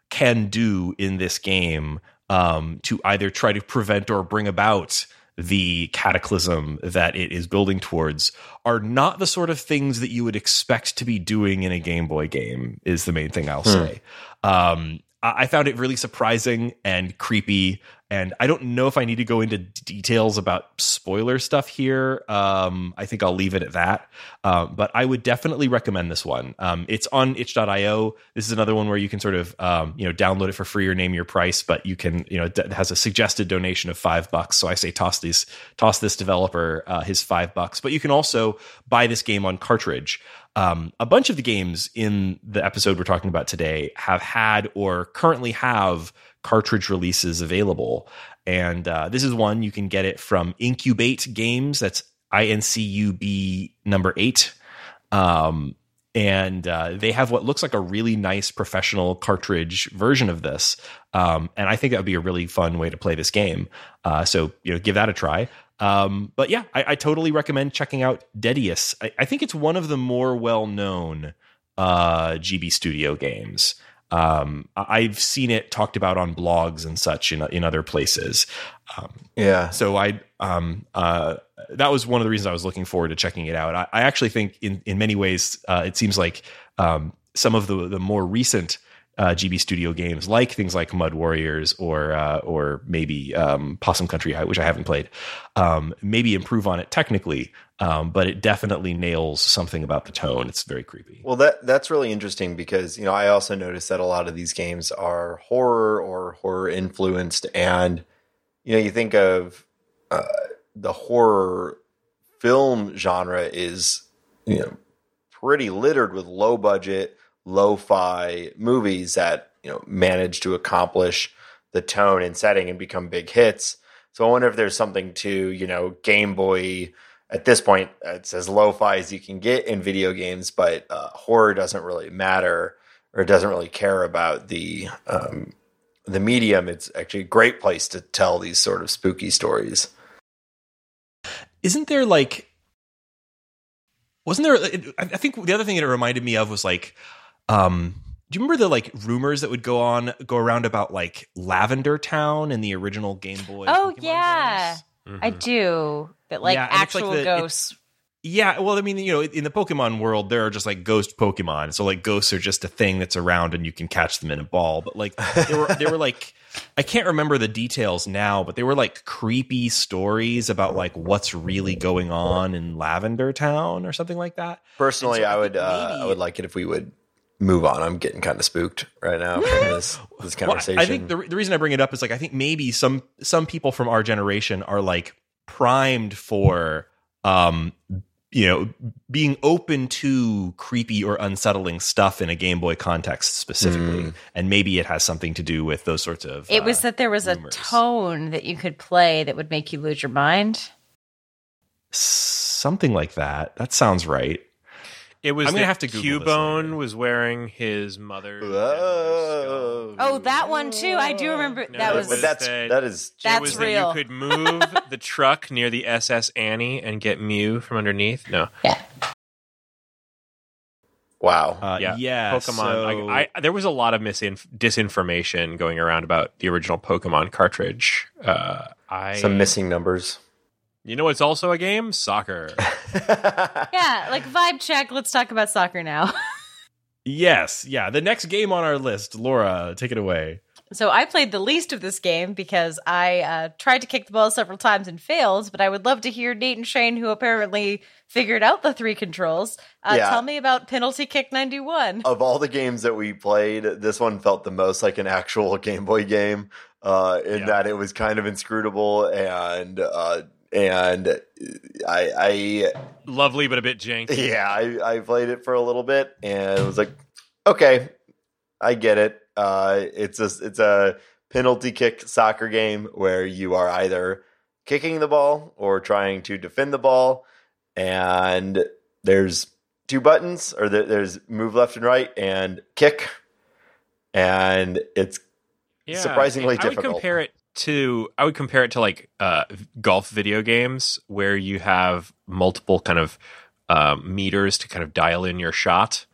can do in this game um, to either try to prevent or bring about the cataclysm that it is building towards are not the sort of things that you would expect to be doing in a Game Boy game, is the main thing I'll hmm. say. Um, I found it really surprising and creepy. And I don't know if I need to go into details about spoiler stuff here. Um, I think I'll leave it at that. Um, but I would definitely recommend this one. Um, it's on itch.io. This is another one where you can sort of, um, you know, download it for free or name your price, but you can, you know, it has a suggested donation of five bucks. So I say toss these, toss this developer uh, his five bucks. But you can also buy this game on cartridge. Um, a bunch of the games in the episode we're talking about today have had or currently have cartridge releases available. And uh, this is one you can get it from Incube8 Games. That's I N C U B number eight. Um, and uh, they have what looks like a really nice professional cartridge version of this. Um, and I think that would be a really fun way to play this game. Uh, so you know, give that a try. Um, but yeah, I, I, totally recommend checking out Deadeus. I, I, think it's one of the more well known uh, GB Studio games. Um, I've seen it talked about on blogs and such in in other places. Um, yeah. So I um uh that was one of the reasons I was looking forward to checking it out. I, I actually think in in many ways uh, it seems like um some of the the more recent uh, GB Studio games, like things like Mud Warriors or uh, or maybe um, Possum Country, which I haven't played, um, maybe improve on it technically, um, but it definitely nails something about the tone. It's very creepy. Well, that that's really interesting because you know I also noticed that a lot of these games are horror or horror influenced, and you know you think of uh, the horror film genre is you know pretty littered with low budget lo-fi movies that you know manage to accomplish the tone and setting and become big hits. So I wonder if there's something to you know Game Boy at this point. It's as lo-fi as you can get in video games, but uh, horror doesn't really matter or doesn't really care about the um, the medium. It's actually a great place to tell these sort of spooky stories. Isn't there like wasn't there i think the other thing that it reminded me of was like um, do you remember the like rumors that would go on go around about like Lavender Town in the original Game Boy? Oh Pokemon yeah, mm-hmm. I do. That like yeah, actual like the, ghosts. Yeah, well, I mean, you know, in the Pokemon world, there are just like ghost Pokemon. So like ghosts are just a thing that's around and you can catch them in a ball. But like they were they were like I can't remember the details now, but they were like creepy stories about like what's really going on in Lavender Town or something like that. Personally, so I I would think uh, I would like it if we would move on. I'm getting kind of spooked right now from this <laughs> this Well, conversation. I think the, the reason I bring it up is like I think maybe some some people from our generation are like primed for um you know being open to creepy or unsettling stuff in a Game Boy context specifically, Mm. and maybe it has something to do with those sorts of. It uh, was that there was a tone that you could play that would make you lose your mind. something like that. That sounds right. It was I'm gonna have to Google this Cubone later. was wearing his mother's Whoa. Oh, that one too. I do remember No, that it was. but that's that- that is It That's was real. that you could move <laughs> the truck near the SS Anne and get Mew from underneath. No, yeah. wow. Uh, yeah, yeah, Pokemon. so- like, I there was a lot of misinf- disinformation going around about the original Pokemon cartridge. Uh, I Some missing numbers. You know, it's also a game. Soccer. <laughs> Yeah, like vibe check. Let's talk about soccer now. yes, yeah. The next game on our list, Laura, take it away. So I played the least of this game because I uh, tried to kick the ball several times and failed. But I would love to hear Nate and Shane, who apparently figured out the three controls, uh, Yeah. tell me about Penalty Kick ninety one. of all the games that we played, this one felt the most like an actual Game Boy game. Uh, in Yeah. that it was kind of inscrutable and uh, and I I Lovely, but a bit janky. yeah I, I played it for a little bit and it was like okay I get it. Uh, it's a it's a penalty kick soccer game where you are either kicking the ball or trying to defend the ball, and there's two buttons, or there, there's move left and right and kick, and it's Yeah, surprisingly I would difficult. compare it to I would compare it to like uh, golf video games where you have multiple kind of um, meters to kind of dial in your shot.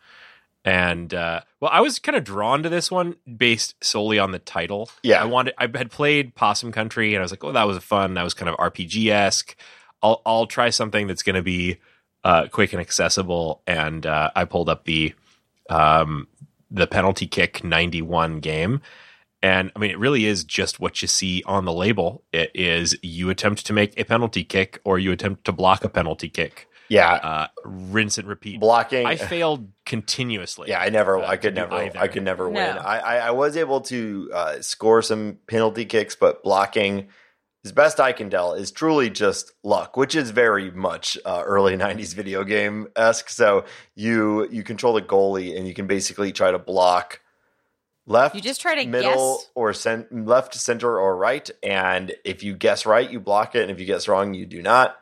And uh, well, I was kind of drawn to this one based solely on the title. Yeah. I wanted. I had played Possum Country, and I was like, "Oh, that was fun. That was kind of RPG esque. I'll I'll try something that's going to be uh, quick and accessible." And uh, I pulled up the um, the penalty kick ninety one game, and I mean, it really is just what you see on the label. It is you attempt to make a penalty kick or you attempt to block a penalty kick. yeah Uh, rinse and repeat. blocking. I failed continuously. Yeah, I never, uh, I could to do never, either. I could never win. No. I, I, I was able to uh, score some penalty kicks, but blocking, as best I can tell, is truly just luck, which is very much uh, early <laughs> '90s video game esque. So you you control the goalie, and you can basically try to block left, You just try to middle, guess. or cent- left, center, or right. And if you guess right, you block it, and if you guess wrong, you do not.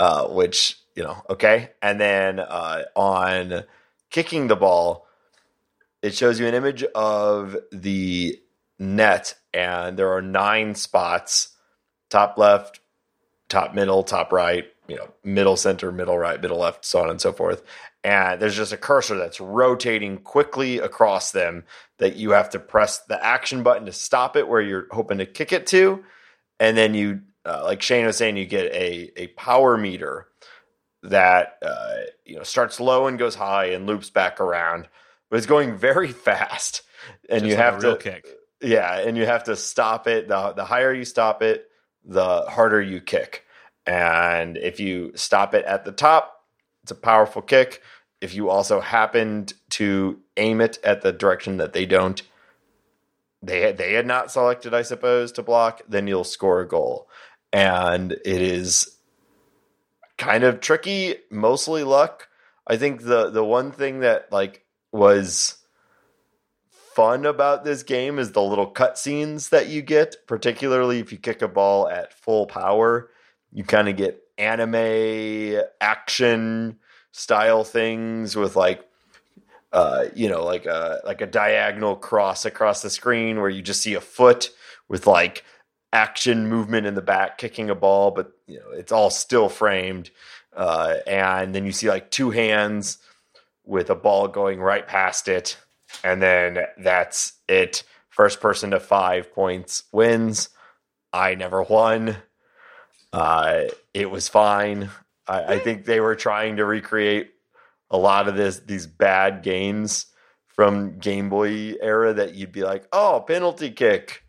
Uh, which you know, okay. And then uh, on kicking the ball, it shows you an image of the net, and there are nine spots: top left, top middle, top right, you know, middle center, middle right, middle left, so on and so forth. And there's just a cursor that's rotating quickly across them that you have to press the action button to stop it where you're hoping to kick it to. And then you, uh, like Shane was saying, you get a, a power meter that uh, you know starts low and goes high and loops back around, but it's going very <laughs> fast, and Just you like have real to kick. yeah, and you have to stop it. the The higher you stop it, the harder you kick. And if you stop it at the top, it's a powerful kick. If you also happened to aim it at the direction that they don't, they had, they had not selected, I suppose, to block, then you'll score a goal. And it is kind of tricky, mostly luck. I think the the one thing that like was fun about this game is the little cutscenes that you get, particularly if you kick a ball at full power. You kind of get anime action style things with like uh, you know, like a like a diagonal cross across the screen where you just see a foot with like action movement in the back kicking a ball, but you know it's all still framed. Uh, and then you see like two hands with a ball going right past it, and then that's it. First person to five points wins. I never won. Uh, it was fine. I, I think they were trying to recreate a lot of this these bad games from Game Boy era that you'd be like, oh, penalty kick.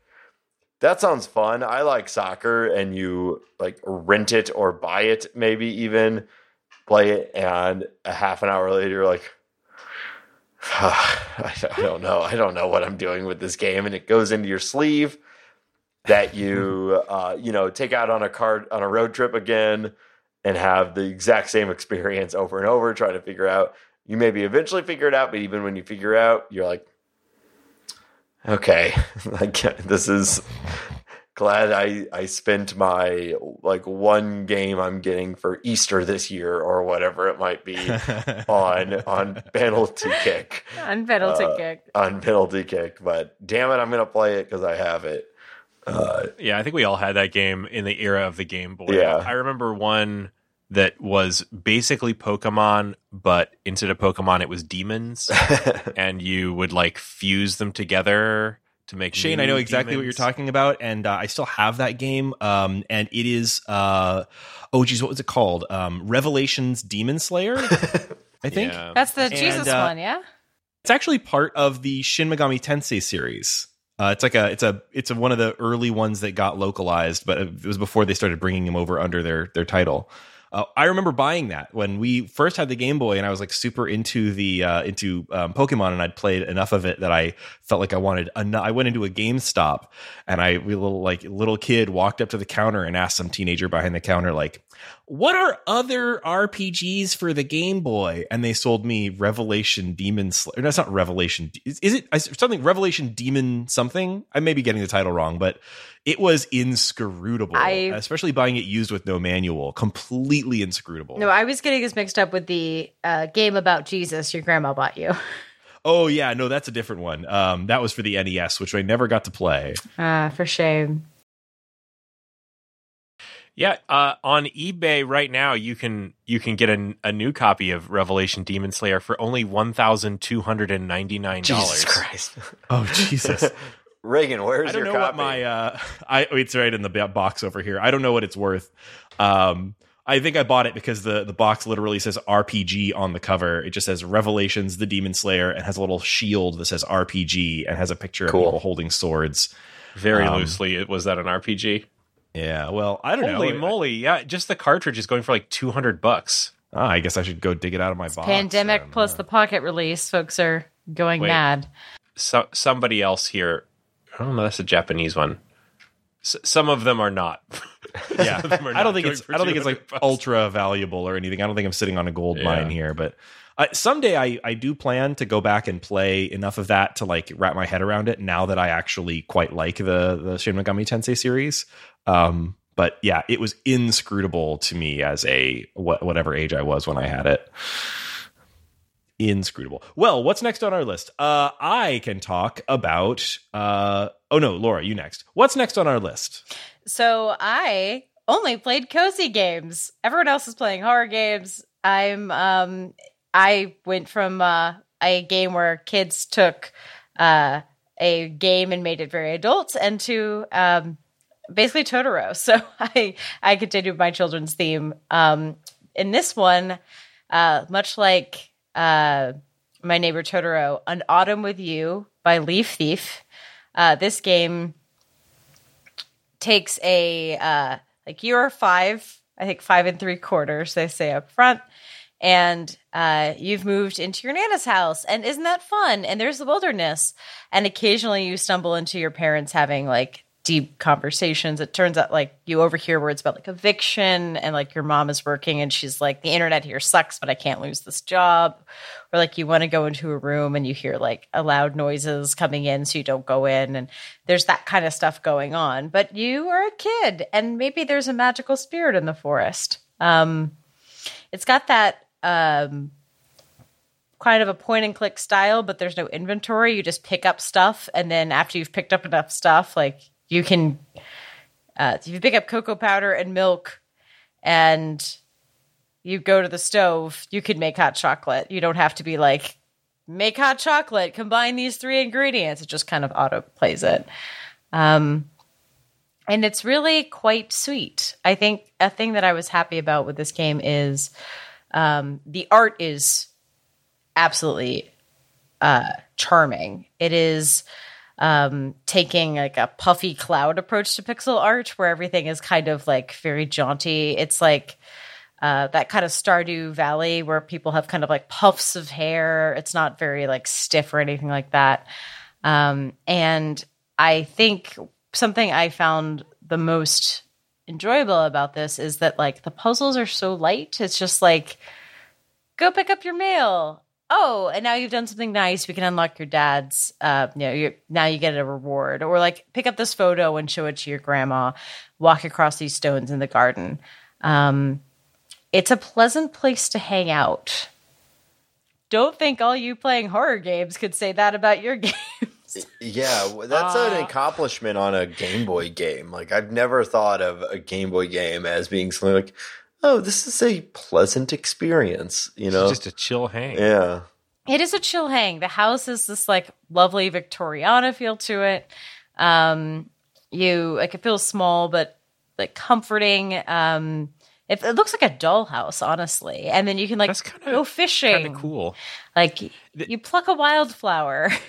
That sounds fun. I like soccer, and you like rent it or buy it, maybe even play it, and a half an hour later, you're like, <sighs> I don't know. I don't know what I'm doing with this game, and it goes into your sleeve that you uh, you know take out on a card on a road trip again and have the exact same experience <laughs> over and over, trying to figure out. You maybe eventually figure it out, but even when you figure out, you're like, okay, <laughs> like <laughs> this is glad I I spent my like one game I'm getting for Easter this year or whatever it might be on on penalty kick On penalty Uh, kick. on penalty kick. But damn it, I'm gonna play it because I have it. Uh, Yeah, I think we all had that game in the era of the Game Boy. Yeah. I remember one that was basically Pokemon, but instead of Pokemon, it was demons, <laughs> and you would like fuse them together to make. Shane, new I know exactly what you're talking about, and uh, I still have that game. Um, and it is, uh, oh geez, what was it called? Um, Revelations Demon Slayer, <laughs> I think. Yeah. That's the And, Jesus uh, one, yeah? It's actually part of the Shin Megami Tensei series. Uh, it's like a, it's a, it's a, one of the early ones that got localized, but it was before they started bringing them over under their their title. Uh, I remember buying that when we first had the Game Boy, and I was like super into the uh, into um, Pokemon, and I'd played enough of it that I felt like I wanted. An- I went into a GameStop, and I, we little like little kid, walked up to the counter and asked some teenager behind the counter, like, "What are other RPGs for the Game Boy?" And they sold me Revelation Demon Slayer. No, it's not Revelation. Is, is it something Revelation Demon something? I may be getting the title wrong, but it was inscrutable. I- especially buying it used with no manual, completely inscrutable. No, I was getting this mixed up with the uh, game about Jesus your grandma bought you. Oh yeah, no, that's a different one. Um, that was for the NES, which I never got to play. Ah, for shame. Yeah, uh, on eBay right now, you can you can get a, a new copy of Revelation Demon Slayer for only one thousand two hundred and ninety nine dollars. Jesus dollars. Christ, <laughs> Oh Jesus! <laughs> Raygan, where's your copy? I don't your know copy? what my uh, I oh, it's right in the box over here. I don't know what it's worth. Um, I think I bought it because the the box literally says RPG on the cover. It just says Revelations: The Demon Slayer and has a little shield that says RPG and has a picture Cool. of people holding swords. Very Um, loosely, it was that an RPG? Yeah, well, I don't Holy know. moly! Yeah, just the cartridge is going for like two hundred bucks. Ah, I guess I should go dig it out of my box. Pandemic then. plus the pocket release, folks are going Wait. mad. So, somebody else here. I don't know. That's a Japanese one. S- some of them are not. <laughs> yeah. Some of them are I don't think it's I don't think it's like bucks. ultra valuable or anything. I don't think I'm sitting on a gold Yeah. mine here, but uh, someday I I do plan to go back and play enough of that to like wrap my head around it. Now that I actually quite like the the Shin Megami Tensei series, um, but yeah, it was inscrutable to me as a wha- whatever age I was when I had it. Inscrutable. Well, what's next on our list? Uh, I can talk about. Uh, oh no, Laura, you next. What's next on our list? So I only played cozy games. Everyone else is playing horror games. I'm um I went from uh, a game where kids took uh, a game and made it very adult and to um, basically Totoro. <laughs> So I I continued my children's theme. Um, in this one, uh, much like uh, my neighbor Totoro, An Autumn with You by Leaf Thief. Uh, this game takes a uh, like you are five, I think five and three quarters. They say up front, and uh, you've moved into your nana's house, and isn't that fun? And there's the wilderness, and occasionally you stumble into your parents having like deep conversations. It turns out like you overhear words about like eviction, and like your mom is working, and she's like, the internet here sucks, but I can't lose this job. Or like you want to go into a room and you hear like loud noises coming in, so you don't go in, and there's that kind of stuff going on. But you are a kid, and maybe there's a magical spirit in the forest. Um, it's got that um, kind of a point and click style, but there's no inventory. You just pick up stuff, and then after you've picked up enough stuff, like you can, uh, if you pick up cocoa powder and milk, and you go to the stove, you can make hot chocolate. You don't have to be like, make hot chocolate, combine these three ingredients. It just kind of auto plays it. Um, and it's really quite sweet. I think a thing that I was happy about with this game is um, the art is absolutely uh, charming. It is um, taking like a puffy cloud approach to pixel art, where everything is kind of like very jaunty. It's like uh, that kind of Stardew Valley where people have kind of like puffs of hair. It's not very like stiff or anything like that. Um, and I think something I found the most enjoyable about this is that like the puzzles are so light. It's just like go pick up your mail. Oh, and now you've done something nice. We can unlock your dad's. Uh, you know, now you get a reward, or like pick up this photo and show it to your grandma. Walk across these stones in the garden. Um, it's a pleasant place to hang out. Don't think all you playing horror games could say that about your <laughs> game. Yeah, that's uh, an accomplishment on a Game Boy game. Like I've never thought of a Game Boy game as being something like, oh, this is a pleasant experience. You know, just a chill hang. Yeah, it is a chill hang. The house is this like lovely Victoriana feel to it. Um, you like it feels small but like comforting. Um, it, it looks like a dollhouse, honestly. And then you can like kinda, go fishing. Kind of cool. Like you pluck a wildflower. <laughs>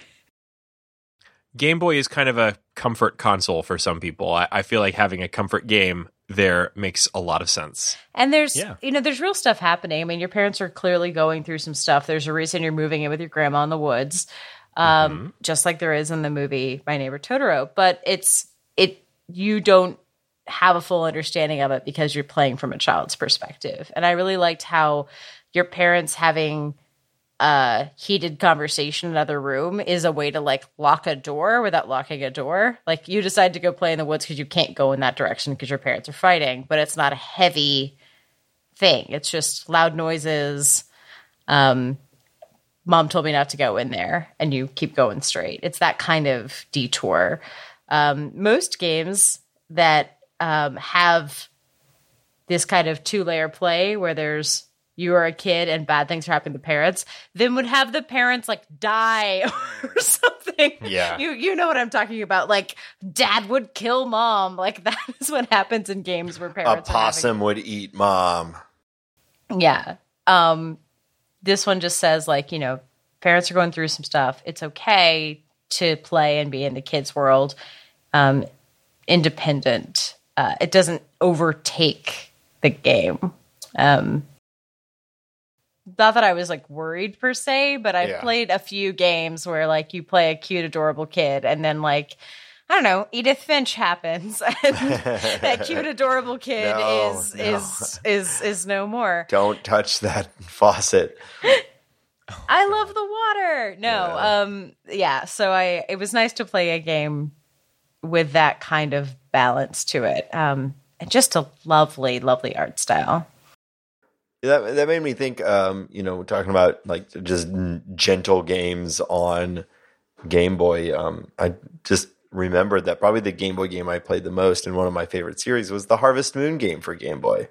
Game Boy is kind of a comfort console for some people. I, I, feel like having a comfort game there makes a lot of sense. And there's, yeah. you know, there's real stuff happening. I mean, your parents are clearly going through some stuff. There's a reason you're moving in with your grandma in the woods, um, mm-hmm. just like there is in the movie My Neighbor Totoro. But it's it you don't have a full understanding of it because you're playing from a child's perspective. And I really liked how your parents having a heated conversation in another room is a way to like lock a door without locking a door. Like you decide to go play in the woods because you can't go in that direction because your parents are fighting, but it's not a heavy thing. It's just loud noises. Um, mom told me not to go in there, and you keep going straight. It's that kind of detour. Um, most games that um, have this kind of two layer play where there's you are a kid and bad things are happening to parents, then would have the parents like die <laughs> or something. Yeah. You you know what I'm talking about. Like dad would kill mom. Like <laughs> that is what happens in games where parents A possum would eat mom. Yeah. Um this one just says like, you know, parents are going through some stuff. It's okay to play and be in the kids' world. Um independent uh, it doesn't overtake the game. Um, not that I was like worried per se, but I've yeah. played a few games where like you play a cute, adorable kid, and then like I don't know, Edith Finch happens, <laughs> and that cute, <laughs> adorable kid no, is no. is is is no more. Don't touch that <laughs> faucet. I love the water. No, yeah. um, yeah. So I, it was nice to play a game with that kind of balance to it. Um, and just a lovely, lovely art style. That that made me think. Um, you know, talking about like just gentle games on Game Boy. Um, I just remembered that probably the Game Boy game I played the most and one of my favorite series was the Harvest Moon game for Game Boy.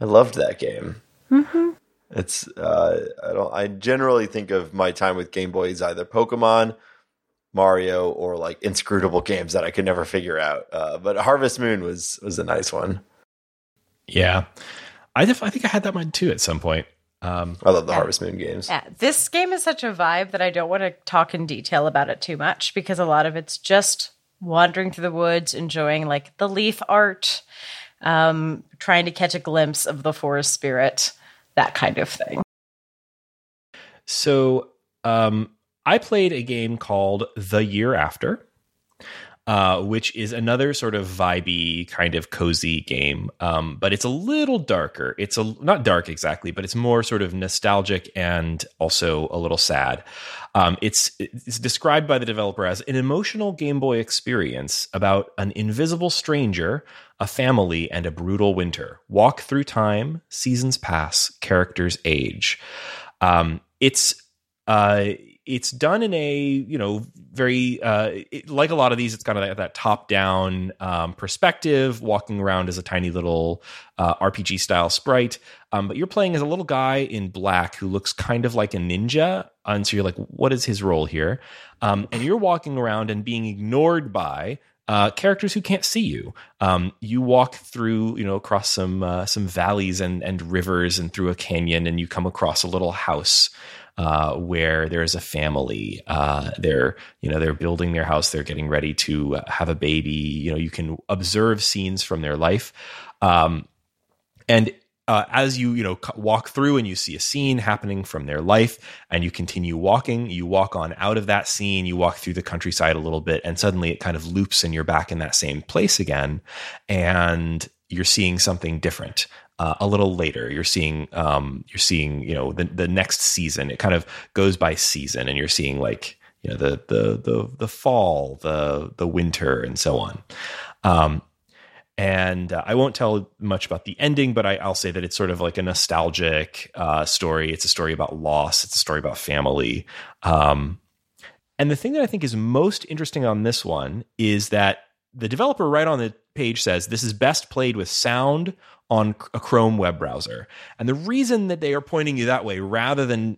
I loved that game. Mm-hmm. It's uh, I don't. I generally think of my time with Game Boy as either Pokemon Mario or like inscrutable games that I could never figure out. Uh, but Harvest Moon was was a nice one. Yeah, I def- I think I had that one too at some point. Um, I love the yeah. Harvest Moon games. Yeah, this game is such a vibe that I don't want to talk in detail about it too much because a lot of it's just wandering through the woods, enjoying like the leaf art, um, trying to catch a glimpse of the forest spirit, that kind of thing. So, um, I played a game called The Year After. Uh, which is another sort of vibey, kind of cozy game. Um, but it's a little darker. It's a not dark exactly, but it's more sort of nostalgic and also a little sad. Um, it's it's described by the developer as an emotional Game Boy experience about an invisible stranger, a family, and a brutal winter. Walk through time, seasons pass, characters age. Um, it's uh, it's done in a you know very uh, it, like a lot of these it's kind of that, that top down um, perspective walking around as a tiny little uh, rpg style sprite um, but you're playing as a little guy in black who looks kind of like a ninja and so you're like what is his role here um, and you're walking around and being ignored by uh, characters who can't see you. Um, you walk through, you know, across some uh, some valleys and and rivers and through a canyon, and you come across a little house. Uh, where there's a family, uh, they're you know they're building their house, they're getting ready to have a baby. You know, you can observe scenes from their life, um, and uh, as you you know walk through and you see a scene happening from their life and you continue walking you walk on out of that scene you walk through the countryside a little bit and suddenly it kind of loops and you're back in that same place again and you're seeing something different uh, a little later you're seeing um, you're seeing you know the, the next season it kind of goes by season and you're seeing like you know the the the the fall the the winter and so on um, and uh, I won't tell much about the ending, but I, will say that it's sort of like a nostalgic uh, story. It's a story about loss. It's a story about family. Um, and the thing that I think is most interesting on this one is that the developer right on the page says this is best played with sound on a Chrome web browser. And the reason that they are pointing you that way rather than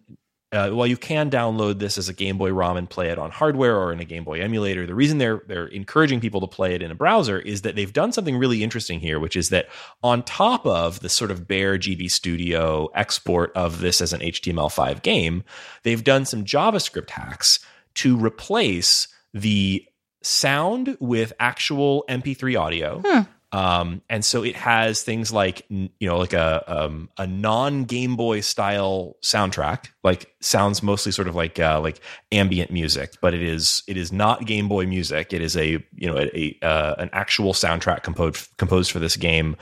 uh, while you can download this as a Game Boy ROM and play it on hardware or in a Game Boy emulator, the reason they're they're encouraging people to play it in a browser is that they've done something really interesting here, which is that on top of the sort of bare GB Studio export of this as an HTML5 game, they've done some JavaScript hacks to replace the sound with actual MP3 audio. Hmm. Um, and so it has things like you know like a um, a non Game Boy style soundtrack, like sounds mostly sort of like uh, like ambient music, but it is it is not Game Boy music. It is a you know a, a uh, an actual soundtrack composed composed for this game.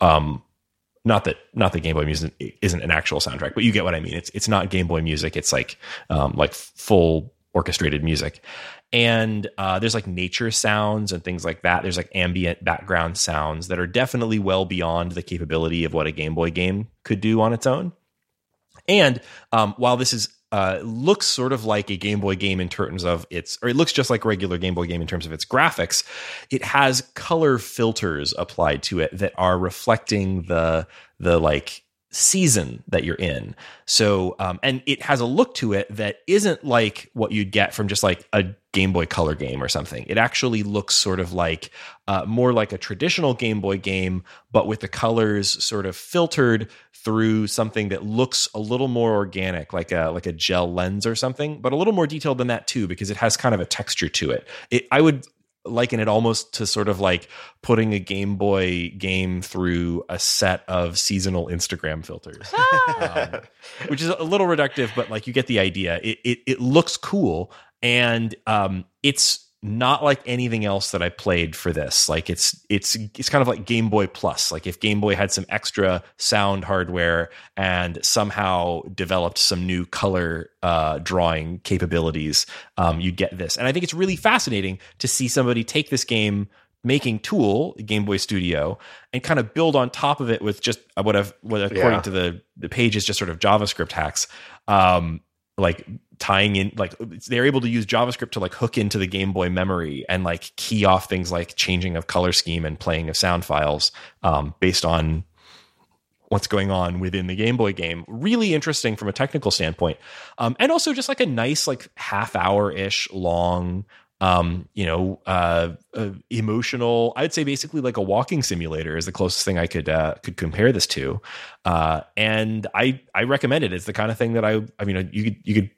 Um, not that not that Game Boy music isn't an actual soundtrack, but you get what I mean. It's it's not Game Boy music. It's like um, like full orchestrated music and uh, there's like nature sounds and things like that. There's like ambient background sounds that are definitely well beyond the capability of what a Game Boy game could do on its own. And um, while this is uh, looks sort of like a Game Boy game in terms of its, or it looks just like a regular Game Boy game in terms of its graphics. It has color filters applied to it that are reflecting the the like season that you're in. So, um, and it has a look to it that isn't like what you'd get from just like a Game Boy Color game or something. It actually looks sort of like uh, more like a traditional Game Boy game, but with the colors sort of filtered through something that looks a little more organic, like a like a gel lens or something, but a little more detailed than that too, because it has kind of a texture to it. it I would liken it almost to sort of like putting a Game Boy game through a set of seasonal Instagram filters, <laughs> um, which is a little reductive, but like you get the idea. It it, it looks cool, and um, it's not like anything else that I played for this. Like it's it's it's kind of like Game Boy Plus. Like if Game Boy had some extra sound hardware and somehow developed some new color uh, drawing capabilities, um, you'd get this. And I think it's really fascinating to see somebody take this game making tool game boy studio and kind of build on top of it with just what i've what according yeah. to the the page is just sort of javascript hacks um like tying in like they're able to use javascript to like hook into the game boy memory and like key off things like changing of color scheme and playing of sound files um, based on what's going on within the game boy game really interesting from a technical standpoint um, and also just like a nice like half hour ish long um, you know, uh, uh, emotional. I'd say basically like a walking simulator is the closest thing I could uh, could compare this to. Uh, and I I recommend it. It's the kind of thing that I I mean you could you could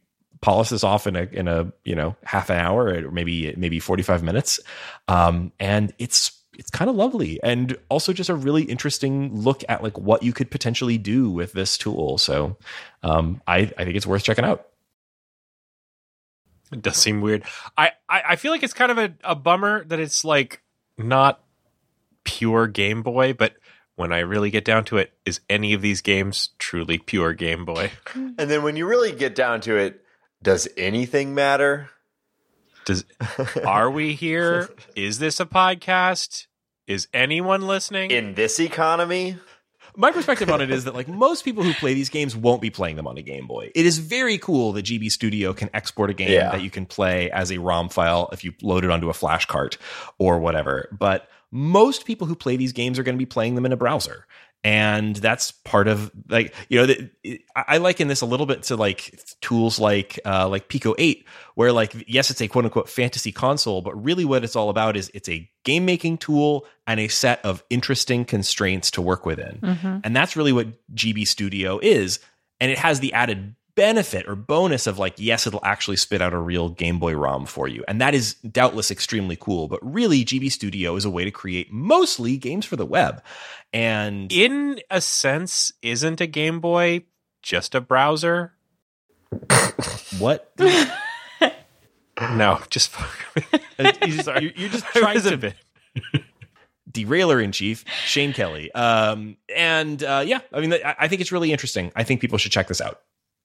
polish this off in a in a you know half an hour or maybe maybe 45 minutes. Um, and it's it's kind of lovely and also just a really interesting look at like what you could potentially do with this tool. So um, I, I think it's worth checking out. It does seem weird. I i, I feel like it's kind of a, a bummer that it's like not pure game boy but when I really get down to it, is any of these games truly pure Game Boy? And then when you really get down to it, does anything matter? Does <laughs> are we here? Is this a podcast? Is anyone listening? In this economy? My perspective on it is that like most people who play these games won't be playing them on a Game Boy. It is very cool that GB Studio can export a game yeah. that you can play as a ROM file if you load it onto a flash cart or whatever. But most people who play these games are going to be playing them in a browser and that's part of like you know the, I liken this a little bit to like tools like uh, like Pico Eight, where like yes, it's a quote unquote fantasy console, but really what it's all about is it's a game making tool and a set of interesting constraints to work within, mm-hmm. and that's really what GB Studio is, and it has the added benefit or bonus of like yes it'll actually spit out a real game boy rom for you and that is doubtless extremely cool but really gb studio is a way to create mostly games for the web and in a sense isn't a game boy just a browser <laughs> what no just <laughs> uh, you just, you're, you're just <laughs> trying to bit derailer in chief, Shane Kelly. Um, and uh, yeah, I mean, I think it's really interesting. I think people should check this out.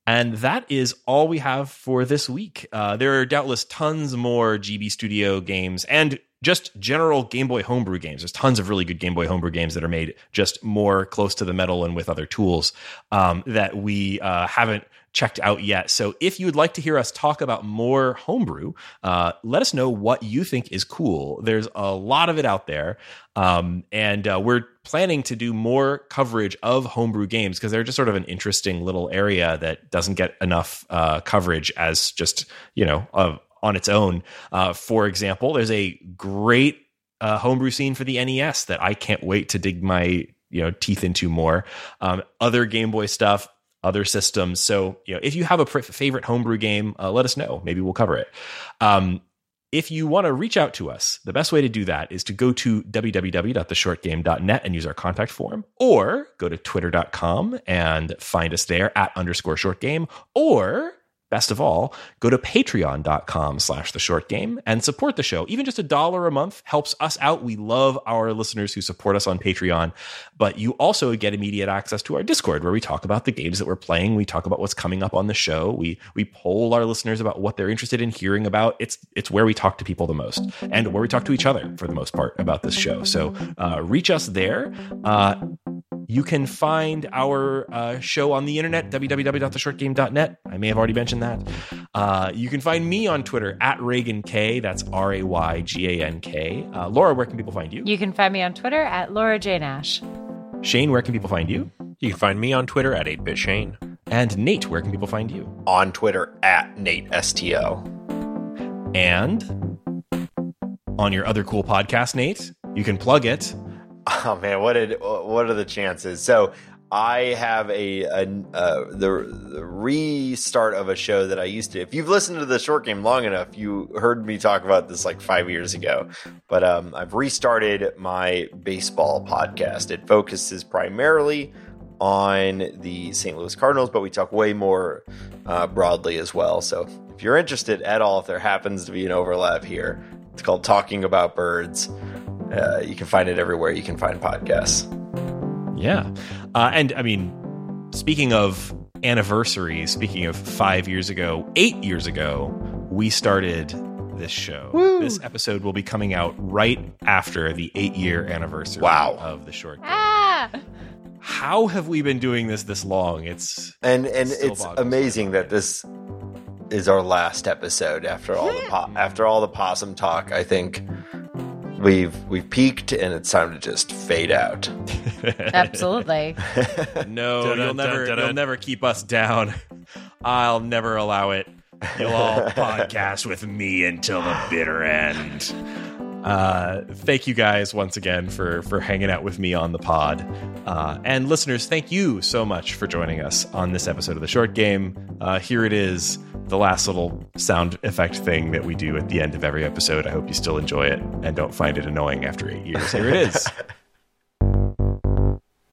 And that is all we have for this week. Uh, there are doubtless tons more GB Studio games and just general Game Boy homebrew games. There's tons of really good Game Boy homebrew games that are made just more close to the metal and with other tools um, that we uh, haven't checked out yet. So if you would like to hear us talk about more homebrew, uh, let us know what you think is cool. There's a lot of it out there. Um, and uh, we're planning to do more coverage of homebrew games because they're just sort of an interesting little area that doesn't get enough uh, coverage as just, you know, on its own. Uh, for example, there's a great uh, homebrew scene for the NES that I can't wait to dig my you know teeth into more. Um, other Game Boy stuff, other systems. So you know, if you have a pr- favorite homebrew game, uh, let us know. Maybe we'll cover it. Um, if you want to reach out to us, the best way to do that is to go to www.theshortgame.net and use our contact form, or go to twitter.com and find us there at underscore short game, or Best of all, go to patreon.com slash the short game and support the show. Even just a dollar a month helps us out. We love our listeners who support us on Patreon, but you also get immediate access to our Discord where we talk about the games that we're playing. We talk about what's coming up on the show. We we poll our listeners about what they're interested in hearing about. It's it's where we talk to people the most and where we talk to each other for the most part about this show. So uh, reach us there. Uh, you can find our uh, show on the internet, www.theshortgame.net. I may have already mentioned that. Uh, you can find me on Twitter at Raygan K. That's R A Y G A N K. Uh, Laura, where can people find you? You can find me on Twitter at Laura J. Nash. Shane, where can people find you? You can find me on Twitter at 8bit Shane. And Nate, where can people find you? On Twitter at Nate STO. And on your other cool podcast, Nate, you can plug it Oh man, what did what are the chances? So I have a, a uh, the, the, restart of a show that I used to. If you've listened to the short game long enough, you heard me talk about this like five years ago. But um, I've restarted my baseball podcast. It focuses primarily on the St. Louis Cardinals, but we talk way more uh, broadly as well. So if you're interested at all, if there happens to be an overlap here, it's called Talking About Birds. Uh, you can find it everywhere you can find podcasts. Yeah. Uh, and I mean, speaking of anniversaries, speaking of five years ago, eight years ago, we started this show. Woo. This episode will be coming out right after the eight year anniversary wow. of the short game. Ah! How have we been doing this this long? It's and and it's amazing that this is our last episode after all the po- after all the possum talk. I think we've we've peaked and it's time to just fade out. <laughs> Absolutely. <laughs> no, you'll never you'll never keep us down. I'll never allow it. You'll all <laughs> podcast with me until the bitter end. Uh, thank you guys once again for for hanging out with me on the pod, uh, and listeners, thank you so much for joining us on this episode of the short game. Uh, here it is, the last little sound effect thing that we do at the end of every episode. I hope you still enjoy it and don't find it annoying after eight years. Here it is. <laughs>